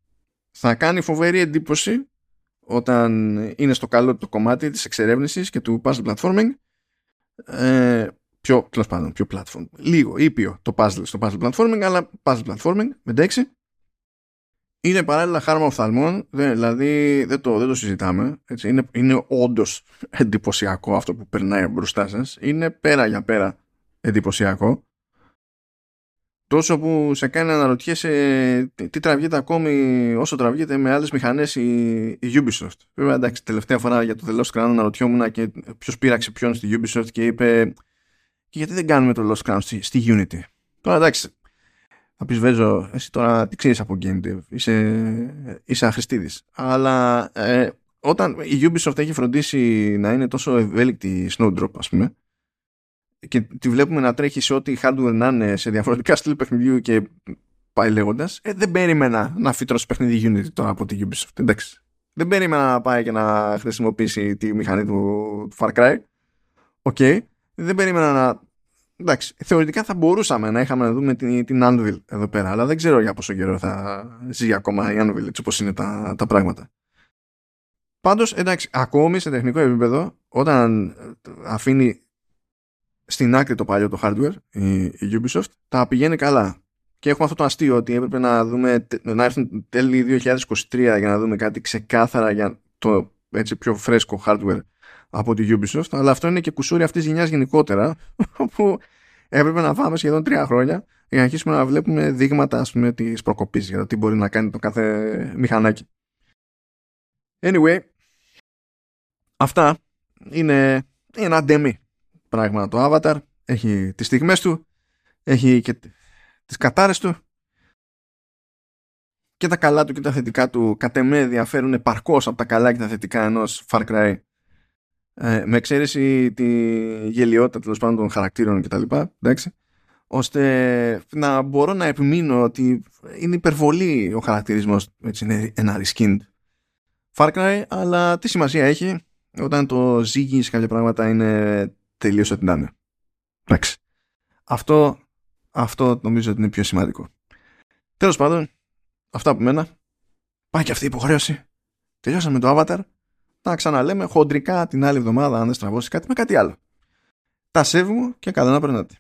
Θα κάνει φοβερή εντύπωση όταν είναι στο καλό το κομμάτι της εξερεύνησης και του puzzle platforming ε, πιο, τέλος πάντων, πιο platform. Λίγο ήπιο το puzzle στο puzzle platforming, αλλά puzzle platforming, εντάξει. Είναι παράλληλα χάρμα οφθαλμών, δηλαδή δεν το, δεν το συζητάμε. Έτσι, είναι, είναι όντως εντυπωσιακό αυτό που περνάει μπροστά σας. Είναι πέρα για πέρα εντυπωσιακό τόσο που σε κάνει να αναρωτιέσαι τι τραβιέται ακόμη όσο τραβιέται με άλλες μηχανές η, η Ubisoft. Βέβαια εντάξει τελευταία φορά για το The Lost Crown αναρωτιόμουν και ποιος πήραξε ποιον στη Ubisoft και είπε και γιατί δεν κάνουμε το Lost Crown στη, στη Unity; Τώρα εντάξει θα πεις Βέζο εσύ τώρα τι ξέρεις από Game Dev; Είσαι, είσαι αχρηστίδης αλλά ε, όταν η Ubisoft έχει φροντίσει να είναι τόσο ευέλικτη η Snowdrop ας πούμε και τη βλέπουμε να τρέχει σε ό,τι hardware να είναι σε διαφορετικά στυλ παιχνιδιού και πάει λέγοντας, ε, δεν περίμενα να φύτρωσε παιχνίδι Unity τώρα από τη Ubisoft. Εντάξει. Δεν περίμενα να πάει και να χρησιμοποιήσει τη μηχανή του Far Cry. OK. Okay. Δεν περίμενα να. Εντάξει, θεωρητικά θα μπορούσαμε να είχαμε να δούμε την, την Anvil εδώ πέρα, αλλά δεν ξέρω για πόσο καιρό θα ζει ακόμα η Anvil έτσι όπως είναι τα, τα πράγματα. Πάντως, εντάξει, ακόμη σε τεχνικό επίπεδο, όταν αφήνει στην άκρη το παλιό το hardware, η, Ubisoft, τα πηγαίνει καλά. Και έχουμε αυτό το αστείο ότι έπρεπε να δούμε, να έρθουν τέλη 2023 για να δούμε κάτι ξεκάθαρα για το έτσι πιο φρέσκο hardware από τη Ubisoft, αλλά αυτό είναι και κουσούρι αυτής της γενιάς γενικότερα, <laughs> όπου έπρεπε να πάμε σχεδόν τρία χρόνια για να αρχίσουμε να βλέπουμε δείγματα ας πούμε της προκοπής για το τι μπορεί να κάνει το κάθε μηχανάκι. Anyway, αυτά είναι ένα ντέμι πράγμα το Avatar. Έχει τις στιγμές του, έχει και τις κατάρες του και τα καλά του και τα θετικά του κατ' εμέ διαφέρουν επαρκώς από τα καλά και τα θετικά ενός Far Cry ε, με εξαίρεση τη γελιότητα τέλος πάντων των χαρακτήρων κτλ. Εντάξει, ώστε να μπορώ να επιμείνω ότι είναι υπερβολή ο χαρακτηρισμός έτσι είναι ένα reskinned Far Cry αλλά τι σημασία έχει όταν το ζύγι σε κάποια πράγματα είναι τελείωσε την άνε. Εντάξει. Αυτό, αυτό νομίζω ότι είναι πιο σημαντικό. Τέλος πάντων, αυτά από μένα. Πάει και αυτή η υποχρέωση. Τελειώσαμε το Avatar. Να ξαναλέμε χοντρικά την άλλη εβδομάδα αν δεν στραβώσεις κάτι με κάτι άλλο. Τα σέβη μου και καλά να περνάτε.